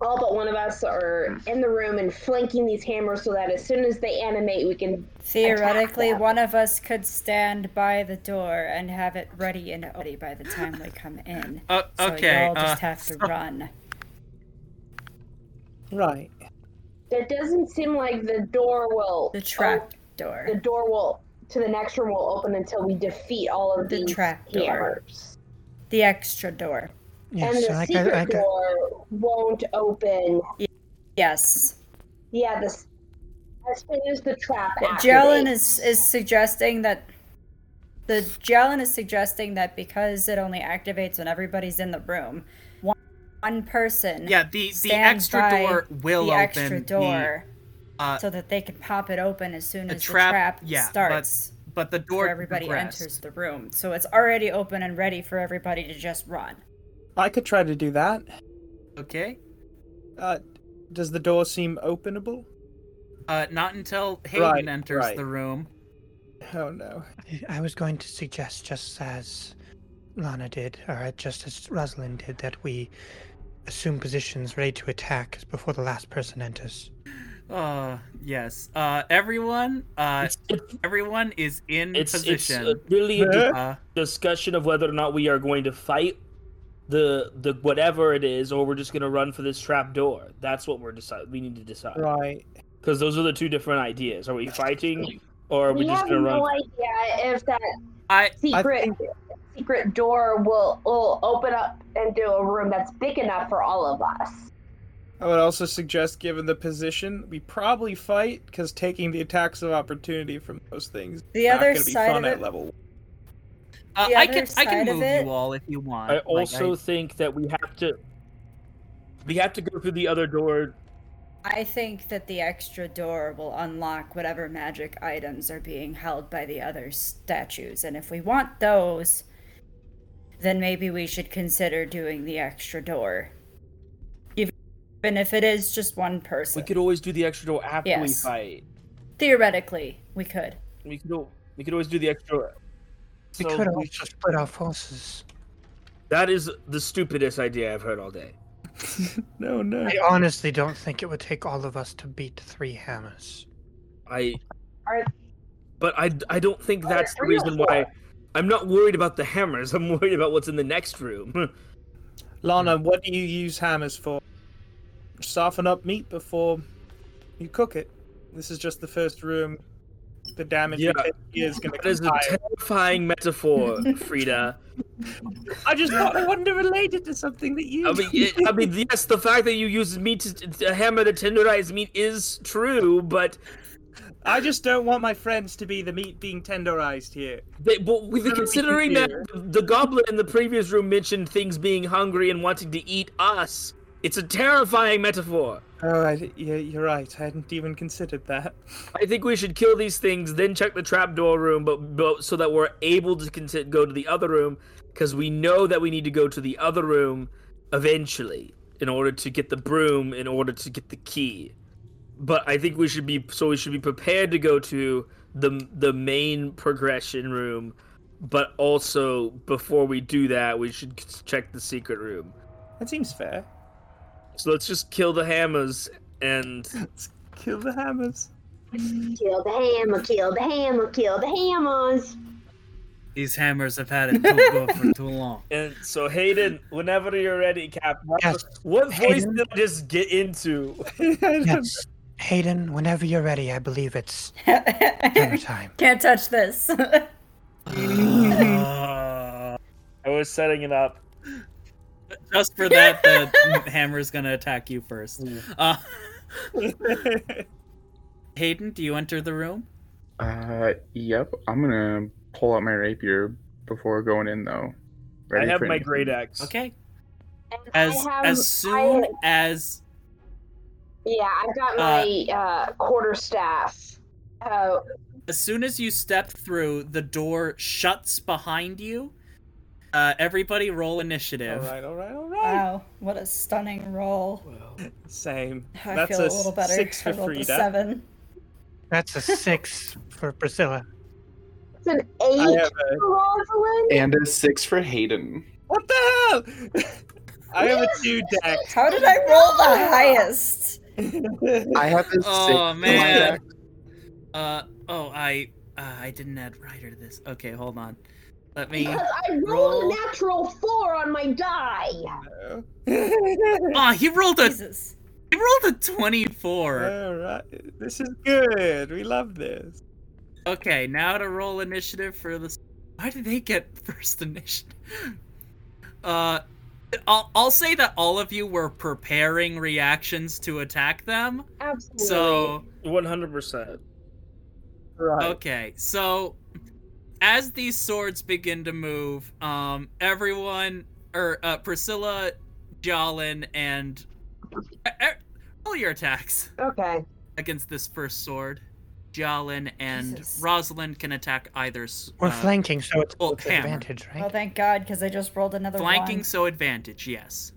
all but one of us are in the room and flanking these hammers so that as soon as they animate we can Theoretically, them. one of us could stand by the door and have it ready and ready by the time we come in. Uh, So okay. y'all just uh, have to so- run. Right. it doesn't seem like the door will The trap door. the door will to the next room will open until we defeat all of The these trap door. The extra door. Yes. and the like secret I, like I, door won't open. Yes. Yeah, this as soon as the trap Jalen is is suggesting that the Jalen is suggesting that because it only activates when everybody's in the room, one, one person Yeah, the the extra by door will the open. extra the- door uh, so that they can pop it open as soon the as trap- the trap yeah, starts. but the door before everybody progressed. enters the room. So it's already open and ready for everybody to just run. I could try to do that. Okay. Uh, does the door seem openable? Uh, not until Hayden Right, enters right. the room. Oh no. I was going to suggest, just as Lana did, or just as Rosalind did, that we assume positions ready to attack before the last person enters. Uh, yes. Uh, everyone. Uh, It's, it's, everyone is in it's, it's position. uh, really a di- uh, discussion of whether or not we are going to fight the the whatever it is, or we're just gonna run for this trap door. That's what we're decide. We need to decide Right. because those are the two different ideas. Are we fighting, or are we we just gonna run? no idea if that I secret think- secret door will will open up into a room that's big enough for all of us. I would also suggest, given the position, we probably fight because taking the attacks of opportunity from those things The not other gonna be side fun of at it- level. Uh, I can I can move you all if you want. I Like, also I- think that we have to. We have to go through the other door. I think that the extra door will unlock whatever magic items are being held by the other statues. And if we want those, then maybe we should consider doing the extra door. Even if it is just one person. We could always do the extra door after we fight. Theoretically, we could. We could al- we could always do the extra. We could we- also split our forces. That is the stupidest idea I've heard all day. No, no. I honestly don't think it would take all of us to beat three hammers. I. Are- But I, I don't think Are that's the reason why. I'm not worried about the hammers. I'm worried about what's in the next room. Lana, what do you use hammers for? Soften up meat before you cook it. This is just the first room. The damage Yeah. take going to that is a higher. terrifying metaphor, Frida. I just thought I wanted to relate it to something that you. I mean, it, I mean, yes, the fact that you use meat to, hammer to tenderize meat is true, but I just don't want my friends to be the meat being tenderized here. They, but with the, considering that the goblin in the previous room mentioned things being hungry and wanting to eat us, it's a terrifying metaphor. Oh, I, yeah, you're right. I hadn't even considered that. I think we should kill these things, then check the trapdoor room, but, but so that we're able to go to the other room, because we know that we need to go to the other room eventually in order to get the broom, in order to get the key. But I think we should be so we should be prepared to go to the the main progression room, but also before we do that, we should check the secret room. That seems fair. So let's just kill the hammers and Let's kill the hammers. Kill the hammer, kill the hammer, kill the hammers. These hammers have had it too good for too long. And so Hayden, whenever you're ready, Cap. What, Yes. what voice Hayden? did I just get into? Yes. Hayden, whenever you're ready, I believe it's hammer time. Can't touch this. Uh, I was setting it up. Just for that, the hammer's gonna attack you first. Uh, Hayden, do you enter the room? Uh, yep. I'm gonna pull out my rapier before going in, though. I have my great axe. Okay. And As have, as soon I- as yeah, I've got my uh, quarter staff. Uh, as soon as you step through, the door shuts behind you. Uh, everybody, roll initiative. right, all right, all right. wow, what a stunning roll. Same. I That's feel a a little better. six I for rolled a Frida. seven. That's a six for Priscilla. it's an eight a, for Rosalind. And a six for Hayden. what the hell? I have a two deck. How did I roll the highest? I have a six. Oh man. Uh oh, I uh, I didn't add Ryder to this. Okay, hold on. Let me. Because I rolled roll. a natural four on my die. Ah, he rolled a Jesus. he rolled a twenty-four. all right. This is good. We love this. Okay, now to roll initiative for this. Why did they get first initiative? Uh, I'll I'll say that all of you were preparing reactions to attack them. Absolutely. So One hundred percent. Right. okay, so as these swords begin to move, um, everyone or uh, Priscilla, Jolin, and uh, uh, roll your attacks Okay. against this first sword. Jolin and Jesus. Rosalind can attack either. s- We're uh, flanking, so it's well, both hammer. advantage, Oh, right? thank God, because I just rolled another Flanking, one. so advantage, yes.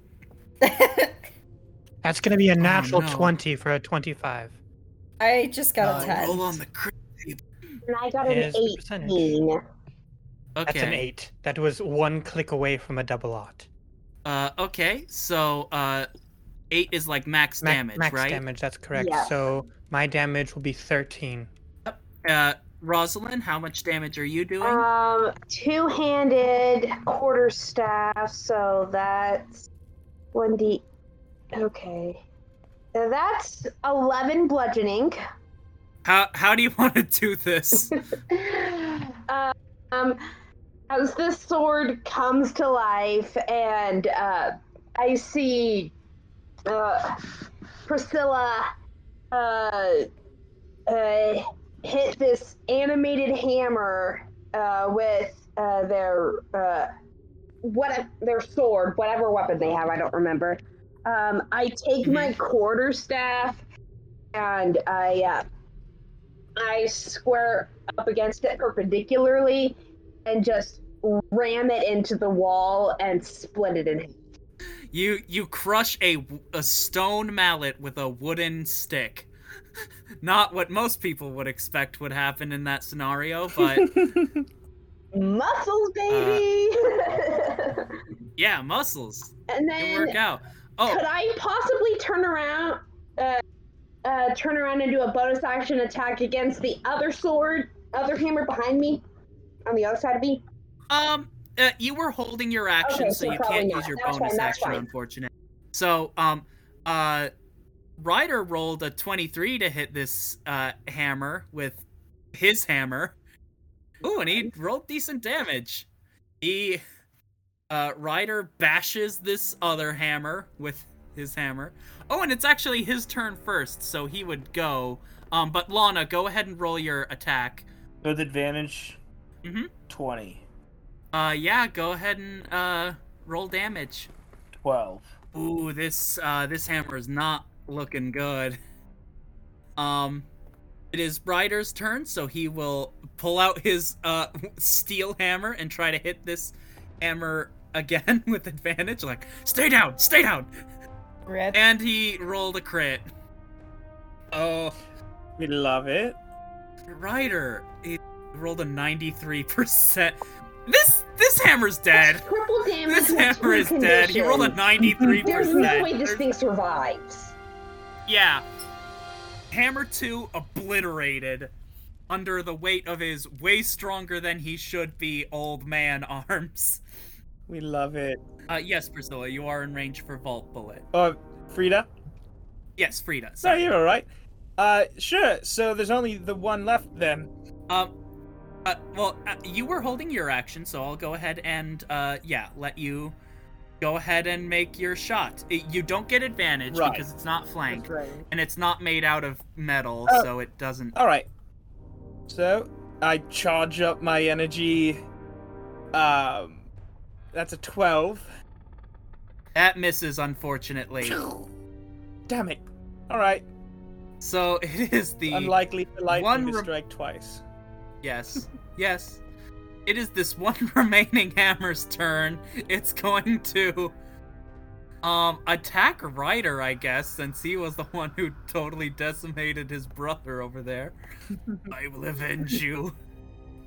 That's going to be a natural no. 20 for a 25. I just got a Uh, 10. roll on the crit. And I got an Here's the percentage. 18. Okay. That's an 8. That was one click away from a double aught. Uh, okay. So, uh, eight is like max Ma- damage, max right? Max damage, that's correct. Yeah. So my damage will be 13. Uh, Rosalind, how much damage are you doing? Um, two-handed quarter staff, so that's one d. Okay, that's eleven bludgeoning. How how do you want to do this? um, as this sword comes to life, and uh, I see uh, Priscilla uh, uh, hit this animated hammer uh, with uh, their uh, what their sword, whatever weapon they have, I don't remember. Um, I take my quarter staff and I uh, I square up against it perpendicularly and just ram it into the wall and split it in half. you you crush a a stone mallet with a wooden stick. Not what most people would expect would happen in that scenario, but Muscles, baby. Yeah, muscles. and then work out. Oh, could I possibly turn around, uh, uh, turn around and do a bonus action attack against the other sword, other hammer behind me, on the other side of me? Um, uh, you were holding your action, Okay, so so you can't not. use your That's bonus fine, action, fine. unfortunate. So, um, uh, Ryder rolled a 23 to hit this uh hammer with his hammer. Ooh, and he rolled decent damage. He, uh, Ryder bashes this other hammer with his hammer. Oh, and it's actually his turn first, so he would go. Um, but Lana, go ahead and roll your attack. With advantage, Mhm. 20. Uh, yeah, go ahead and uh roll damage. 12. Ooh, this uh this hammer is not looking good. Um it is Ryder's turn, so he will pull out his uh steel hammer and try to hit this hammer again with advantage. Like, stay down, stay down. Red. And he rolled a crit. Oh, We love it. Ryder, he rolled a 93%. This this hammer's dead. Triple damage. This hammer is two dead. He rolled a 93%. There's no way this There's- thing survives. Yeah. Hammer 2 obliterated under the weight of his way stronger than he should be old man arms. We love it. Uh, yes, Priscilla, you are in range for Vault Bullet. Oh, Frida? Yes, Frida. No, you're alright. Uh, sure. So there's only the one left then. Um, uh, well, uh, you were holding your action, so I'll go ahead and, uh, yeah, let you go ahead and make your shot. It- you don't get advantage Right. because it's not flanked, right. and it's not made out of metal, Oh. so it doesn't. Alright. So, I charge up my energy. Um, that's a 12. That misses, unfortunately. Damn it. Alright. So it is the Unlikely lightning one to strike twice. yes, yes. It is this one remaining hammer's turn. It's going to um attack Ryder, I guess, since he was the one who totally decimated his brother over there. I will avenge you.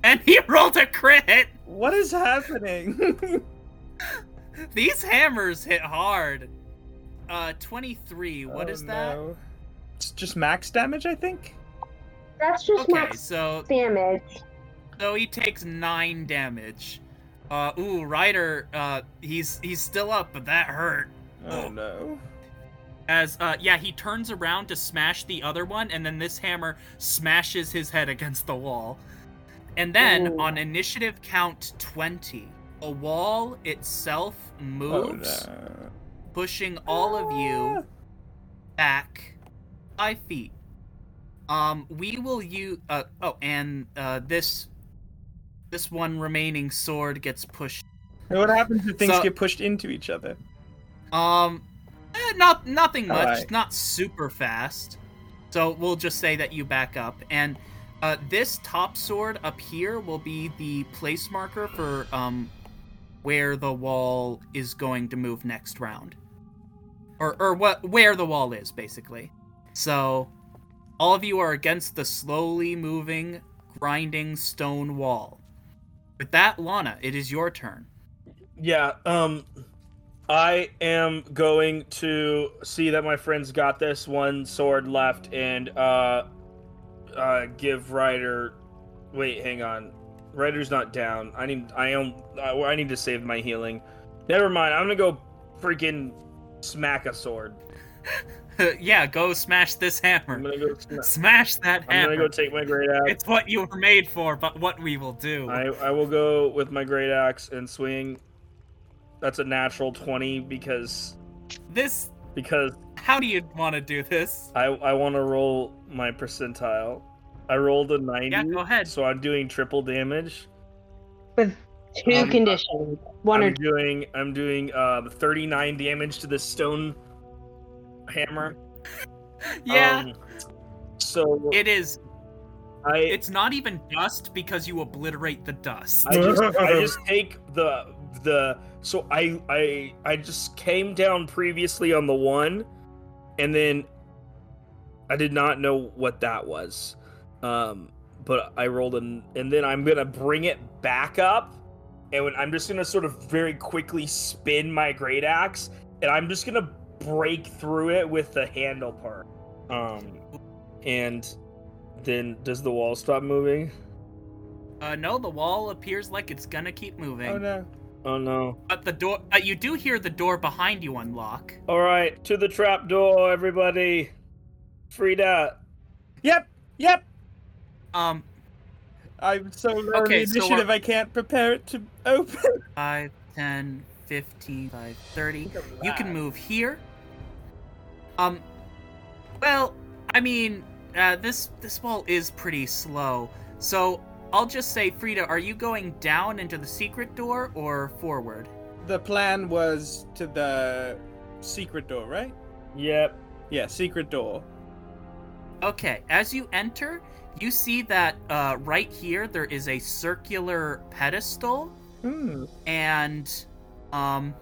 And he rolled a crit. What is happening? These hammers hit hard. Uh, 23. What Oh, is that? no. It's just max damage, I think? That's just Okay, max so damage. So he takes nine damage. Uh, ooh, Ryder, uh, he's he's still up, but that hurt. Oh no. As uh, yeah, he turns around to smash the other one, and then this hammer smashes his head against the wall. And then Ooh. on initiative count twenty, the wall itself Oh moves, no. pushing all of you back five feet. Um, we will use. Uh, oh, and uh, this this one remaining sword gets pushed. What happens if things So- get pushed into each other? Um, eh, not nothing much. Alright. Not super fast. So we'll just say that you back up, and uh, this top sword up here will be the place marker for um where the wall is going to move next round, or or what where the wall is basically. So all of you are against the slowly moving, grinding stone wall. With that, Lana, it is your turn. Yeah, um I am going to see that my friends got this one sword left and uh uh give Ryder wait, hang on. Ryder's not down. I need I am I, I need to save my healing. Never mind. I'm going to go freaking smack a sword. yeah, go smash this hammer. I'm to go sma- Smash that hammer. I'm going to go take my great axe. It's what you were made for, but what we will do. I I will go with my great axe and swing. That's a natural 20 because This. because How do you want to do this? I I want to roll my percentile. I rolled a 90. Yeah, go ahead. So I'm doing triple damage. With two Um, conditions. One or I'm doing I'm doing uh 39 damage to this stone hammer. Yeah, Um, so it is. I It's not even dust because you obliterate the dust. I just I just take the the so I I I just came down previously on the one and then I did not know what that was. Um but I rolled an, and then I'm gonna bring it back up, and when, I'm just gonna sort of very quickly spin my great axe, and I'm just gonna break through it with the handle part. Um, and then does the wall stop moving? Uh, no, the wall appears like it's gonna keep moving. Oh no. Oh no! But the door, but you do hear the door behind you unlock. All right, to the trap door, everybody. Frida. Yep. Yep. Um, I'm so low on Okay, the initiative. we're- I can't prepare it to open. 5, 10, 15, 5, 30. You can move here. Um, well, I mean, uh, this this wall is pretty slow. So I'll just say, Frida, are you going down into the secret door or forward? The plan was to the secret door, right? Yep. Yeah, secret door. Okay, as you enter, you see that uh, right here there is a circular pedestal, Hmm. and um,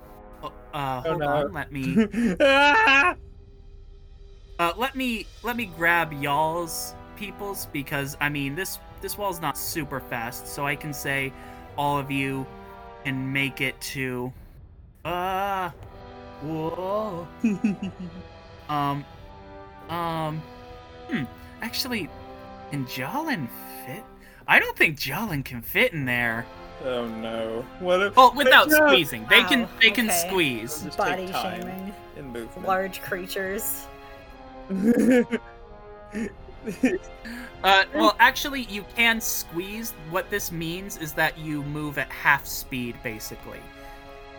uh, uh, Oh, hold no. on, let me uh, let me let me grab y'all's peoples because I mean this this wall's not super fast, so I can say all of you can make it to uh whoa um um hmm actually can Jolin fit? I don't think Jolin can fit in there. Oh no. What if Well, without No. squeezing, they can they can okay. squeeze. Body shaming. and movement. Large creatures. Uh, well, actually, you can squeeze. What this means is that you move at half speed, basically.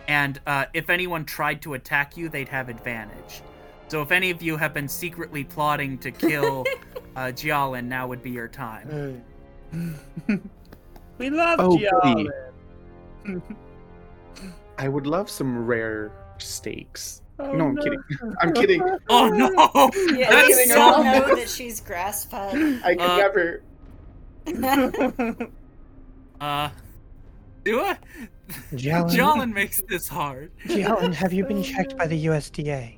And uh, if anyone tried to attack you, they'd have advantage. So if any of you have been secretly plotting to kill uh, Jialin, now would be your time. we love Oh, Gialin. goody. I would love some rare steaks. Oh, no, I'm kidding. I'm kidding. Oh no! Yeah, That's you so know that she's grass fed. I could Uh, never. Uh, do I? Jalen, Jialin makes this hard. Jalen, have you been checked by the USDA?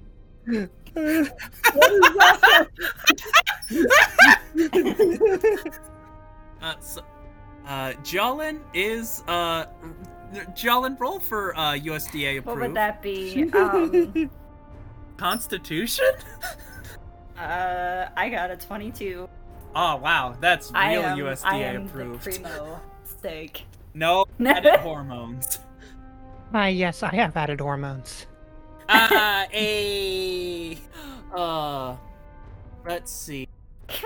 Uh, so, uh, Jialin is uh, Jialin roll for uh USDA approved. What would that be? Um, Constitution? uh, I got a 22. Oh wow, that's real I am, USDA I am approved. the primo steak. No, edit hormones. Ah, yes, I have added hormones. Uh, a. Uh, let's see.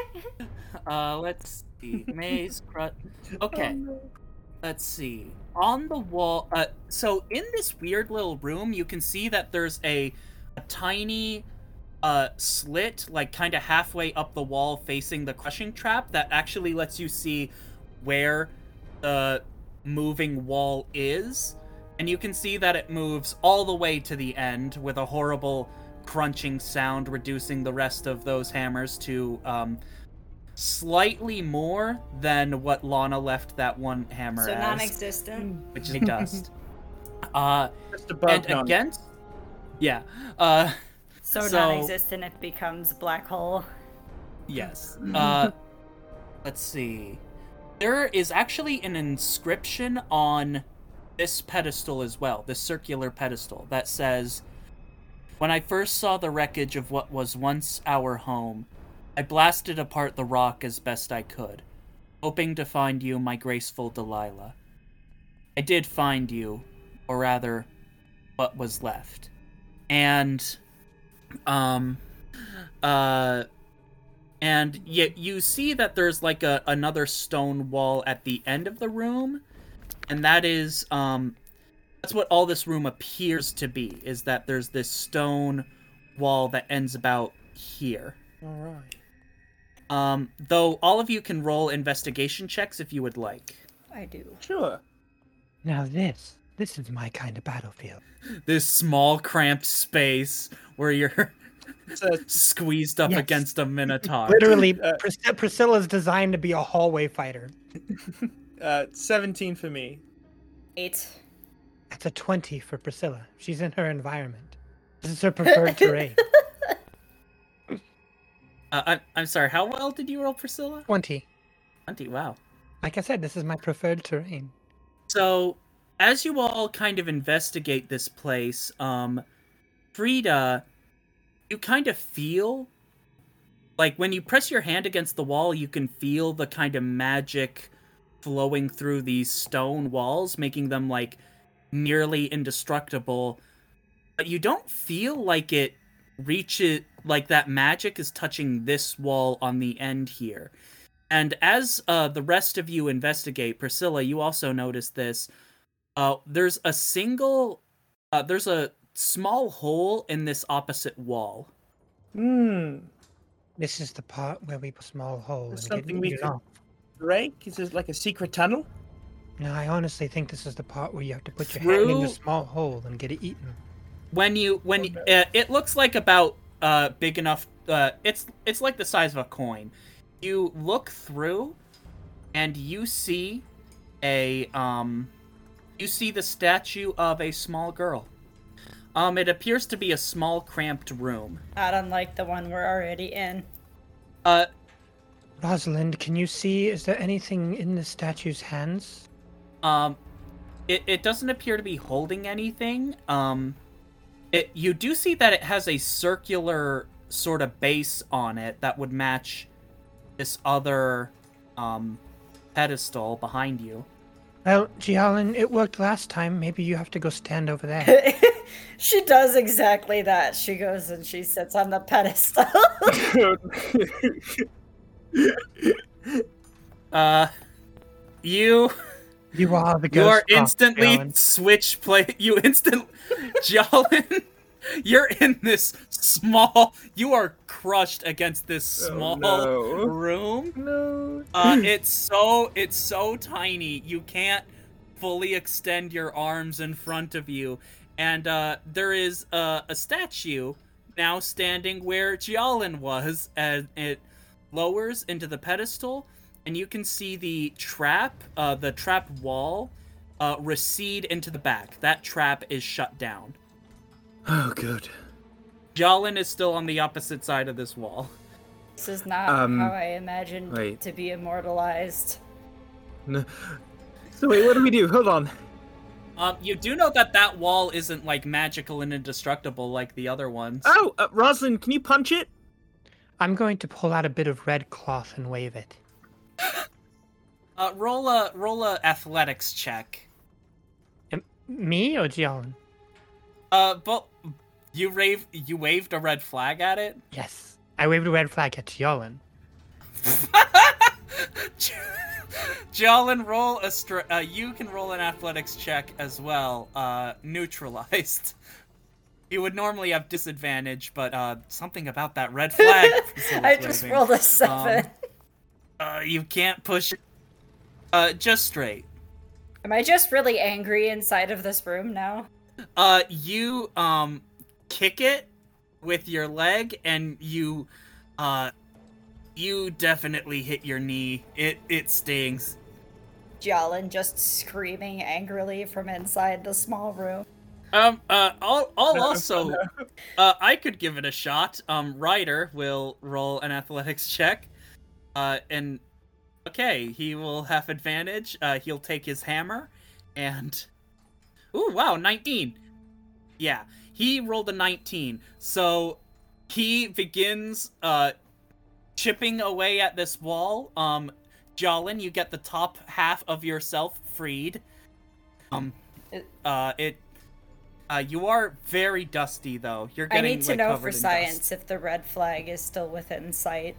Uh, let's see. Maze crut. Okay. Let's see. On the wall. Uh, so in this weird little room, you can see that there's a, a tiny, uh, slit, like kind of halfway up the wall, facing the crushing trap, that actually lets you see where the moving wall is and you can see that it moves all the way to the end with a horrible crunching sound, reducing the rest of those hammers to um, slightly more than what Lana left that one hammer So as, non-existent. which is dust. Uh, Just above and none. against, yeah, uh, So, So- non-existent, it becomes black hole. Yes. Uh, let's see. There is actually an inscription on this pedestal as well, this circular pedestal, that says When I first saw the wreckage of what was once our home, I blasted apart the rock as best I could, hoping to find you, my graceful Delilah. I did find you, or rather, what was left. And, um, uh, and yet you see that there's like a another stone wall at the end of the room and that is um that's what all this room appears to be is that there's this stone wall that ends about here All right. um though all of you can roll investigation checks if you would like I do. Sure. Now this, this is my kind of battlefield. this small cramped space where you're squeezed up Yes. against a minotaur Literally, Uh, Pris- Priscilla's designed to be a hallway fighter. uh, 17 for me. Eight. That's a 20 for Priscilla. She's in her environment. This is her preferred terrain. uh, I'm, I'm sorry how well did you roll priscilla 20. 20. Wow. Like I said, this is my preferred terrain. So, as you all kind of investigate this place, um, Frida, you kind of feel like when you press your hand against the wall, you can feel the kind of magic flowing through these stone walls, making them like nearly indestructible. But you don't feel like it reaches, like that magic is touching this wall on the end here. And as uh, the rest of you investigate, Priscilla, you also notice this. Uh, there's a single, uh, there's a small hole in this opposite wall. Hmm. This is the part where we put small hole There's and something we eaten could- off. Break? Is this like a secret tunnel? No, I honestly think this is the part where you have to put your hand in the Through- small hole and get it eaten. When you when you, uh, it looks like about uh big enough. Uh, it's it's like the size of a coin. You look through, and you see a um, you see the statue of a small girl. Um, it appears to be a small, cramped room. Not unlike the one we're already in. Uh, Rosalind, can you see? Is there anything in the statue's hands? Um, it, it doesn't appear to be holding anything. Um, it you do see that it has a circular sort of base on it that would match this other um pedestal behind you. Well, Gialin, it worked last time. Maybe you have to go stand over there. she does exactly that. She goes and she sits on the pedestal. Uh, you you are the ghost. you are instantly Gialin. switch play. You instant Jolin. You're in this small. You are crushed against this small no. room. no. Uh, it's so it's so tiny you can't fully extend your arms in front of you, and uh, there is uh, a statue now standing where Jialin was, and it lowers into the pedestal, and you can see the trap, uh, the trap wall, uh, recede into the back. That trap is shut down. Oh, good. Jialin is still on the opposite side of this wall. this is not Um, how I imagined wait. to be immortalized. No. So wait, what do we do? Hold on. Um, you do know that that wall isn't like magical and indestructible like the other ones. Oh, uh, Rosalind, can you punch it? I'm going to pull out a bit of red cloth and wave it. Uh, roll a roll a athletics check. Am- Me or Gialin? Uh, but you rave you waved a red flag at it. Yes. I waved a red flag at Gialin. Jolin, roll a str- uh, you can roll an athletics check as well. Uh, neutralized. You would normally have disadvantage, but uh, something about that red flag. I just waving. rolled a seven. Uh, you can't push. Uh, just straight. Am I just really angry inside of this room now? Uh, you um kick it with your leg, and you uh you definitely hit your knee. It it stings. Jalen just screaming angrily from inside the small room. Um, uh, I'll, I'll also, uh, I could give it a shot. Um, Ryder will roll an athletics check. Uh, and, okay, he will have advantage. Uh, he'll take his hammer, and, ooh, wow, 19. Yeah, he rolled a 19. So, he begins, uh, chipping away at this wall. Um, Jolin, you get the top half of yourself freed. Um, uh, it uh, you are very dusty though. You're getting. I need to like, know for in dust. science if the red flag is still within sight.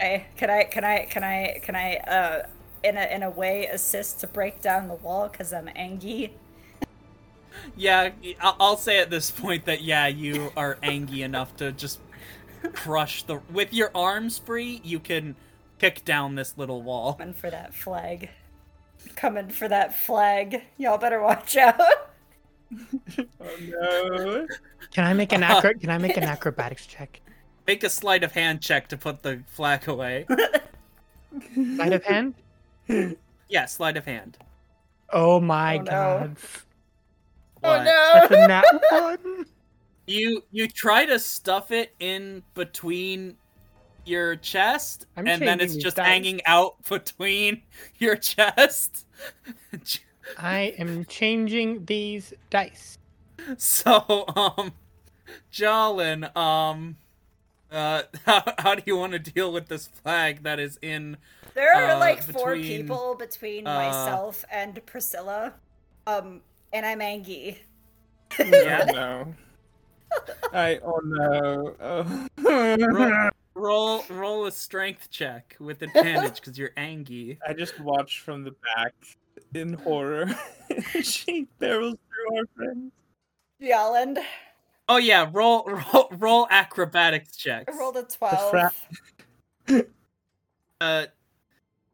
I can I can I can I can I uh in a in a way assist to break down the wall because I'm angry. Yeah, I'll say at this point that yeah, you are angry enough to just crush the with your arms free. You can kick down this little wall. Coming for that flag. Coming for that flag. Y'all better watch out. Oh, no. Can I make an acro- Can I make an acrobatics check? Make a sleight of hand check to put the flag away. Sleight of hand. yeah, sleight of hand. Oh my Oh, no. god. Oh What? That's no! a nat one. You you try to stuff it in between your chest, I'm and then it's just dice. hanging out between your chest. I am changing these dice. So, um, Jolin, um, uh, how, how do you want to deal with this flag that is in? There are Uh, like four between, people between uh, myself and Priscilla. Um, and I'm Angie. Yeah. Oh no. I oh no. Roll, Oh. roll, roll a strength check with advantage because you're Angie. I just watched from the back in horror. she barrels through our friends. Yolland. Oh yeah, roll, roll, roll acrobatics checks. I rolled a 12. fra- uh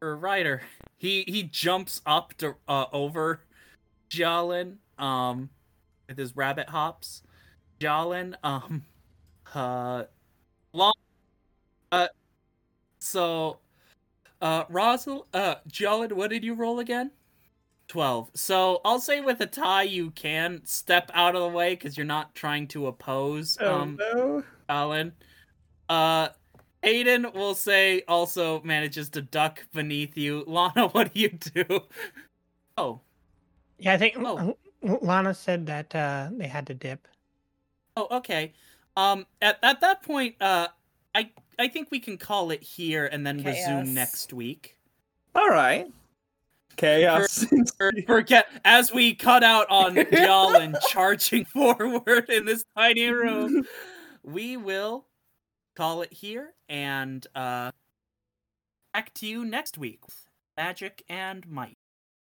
or Ryder. He he jumps up to uh over Jolin um with his rabbit hops. Jolin um uh long uh so uh Rosal uh Jolin, what did you roll again? 12. So I'll say with a tie you can step out of the way cuz you're not trying to oppose Oh um no. Alan. Uh, Aiden will say also manages to duck beneath you. Lana, what do you do? Oh, Yeah, I think Oh. L- L- Lana said that uh, they had to dip. oh, okay. Um, at at that point, uh, I I think we can call it here and then Chaos. resume next week. All right. Chaos. For, forget as we cut out on Jolin charging forward in this tiny room. We will call it here and uh back to you next week. Magic and might.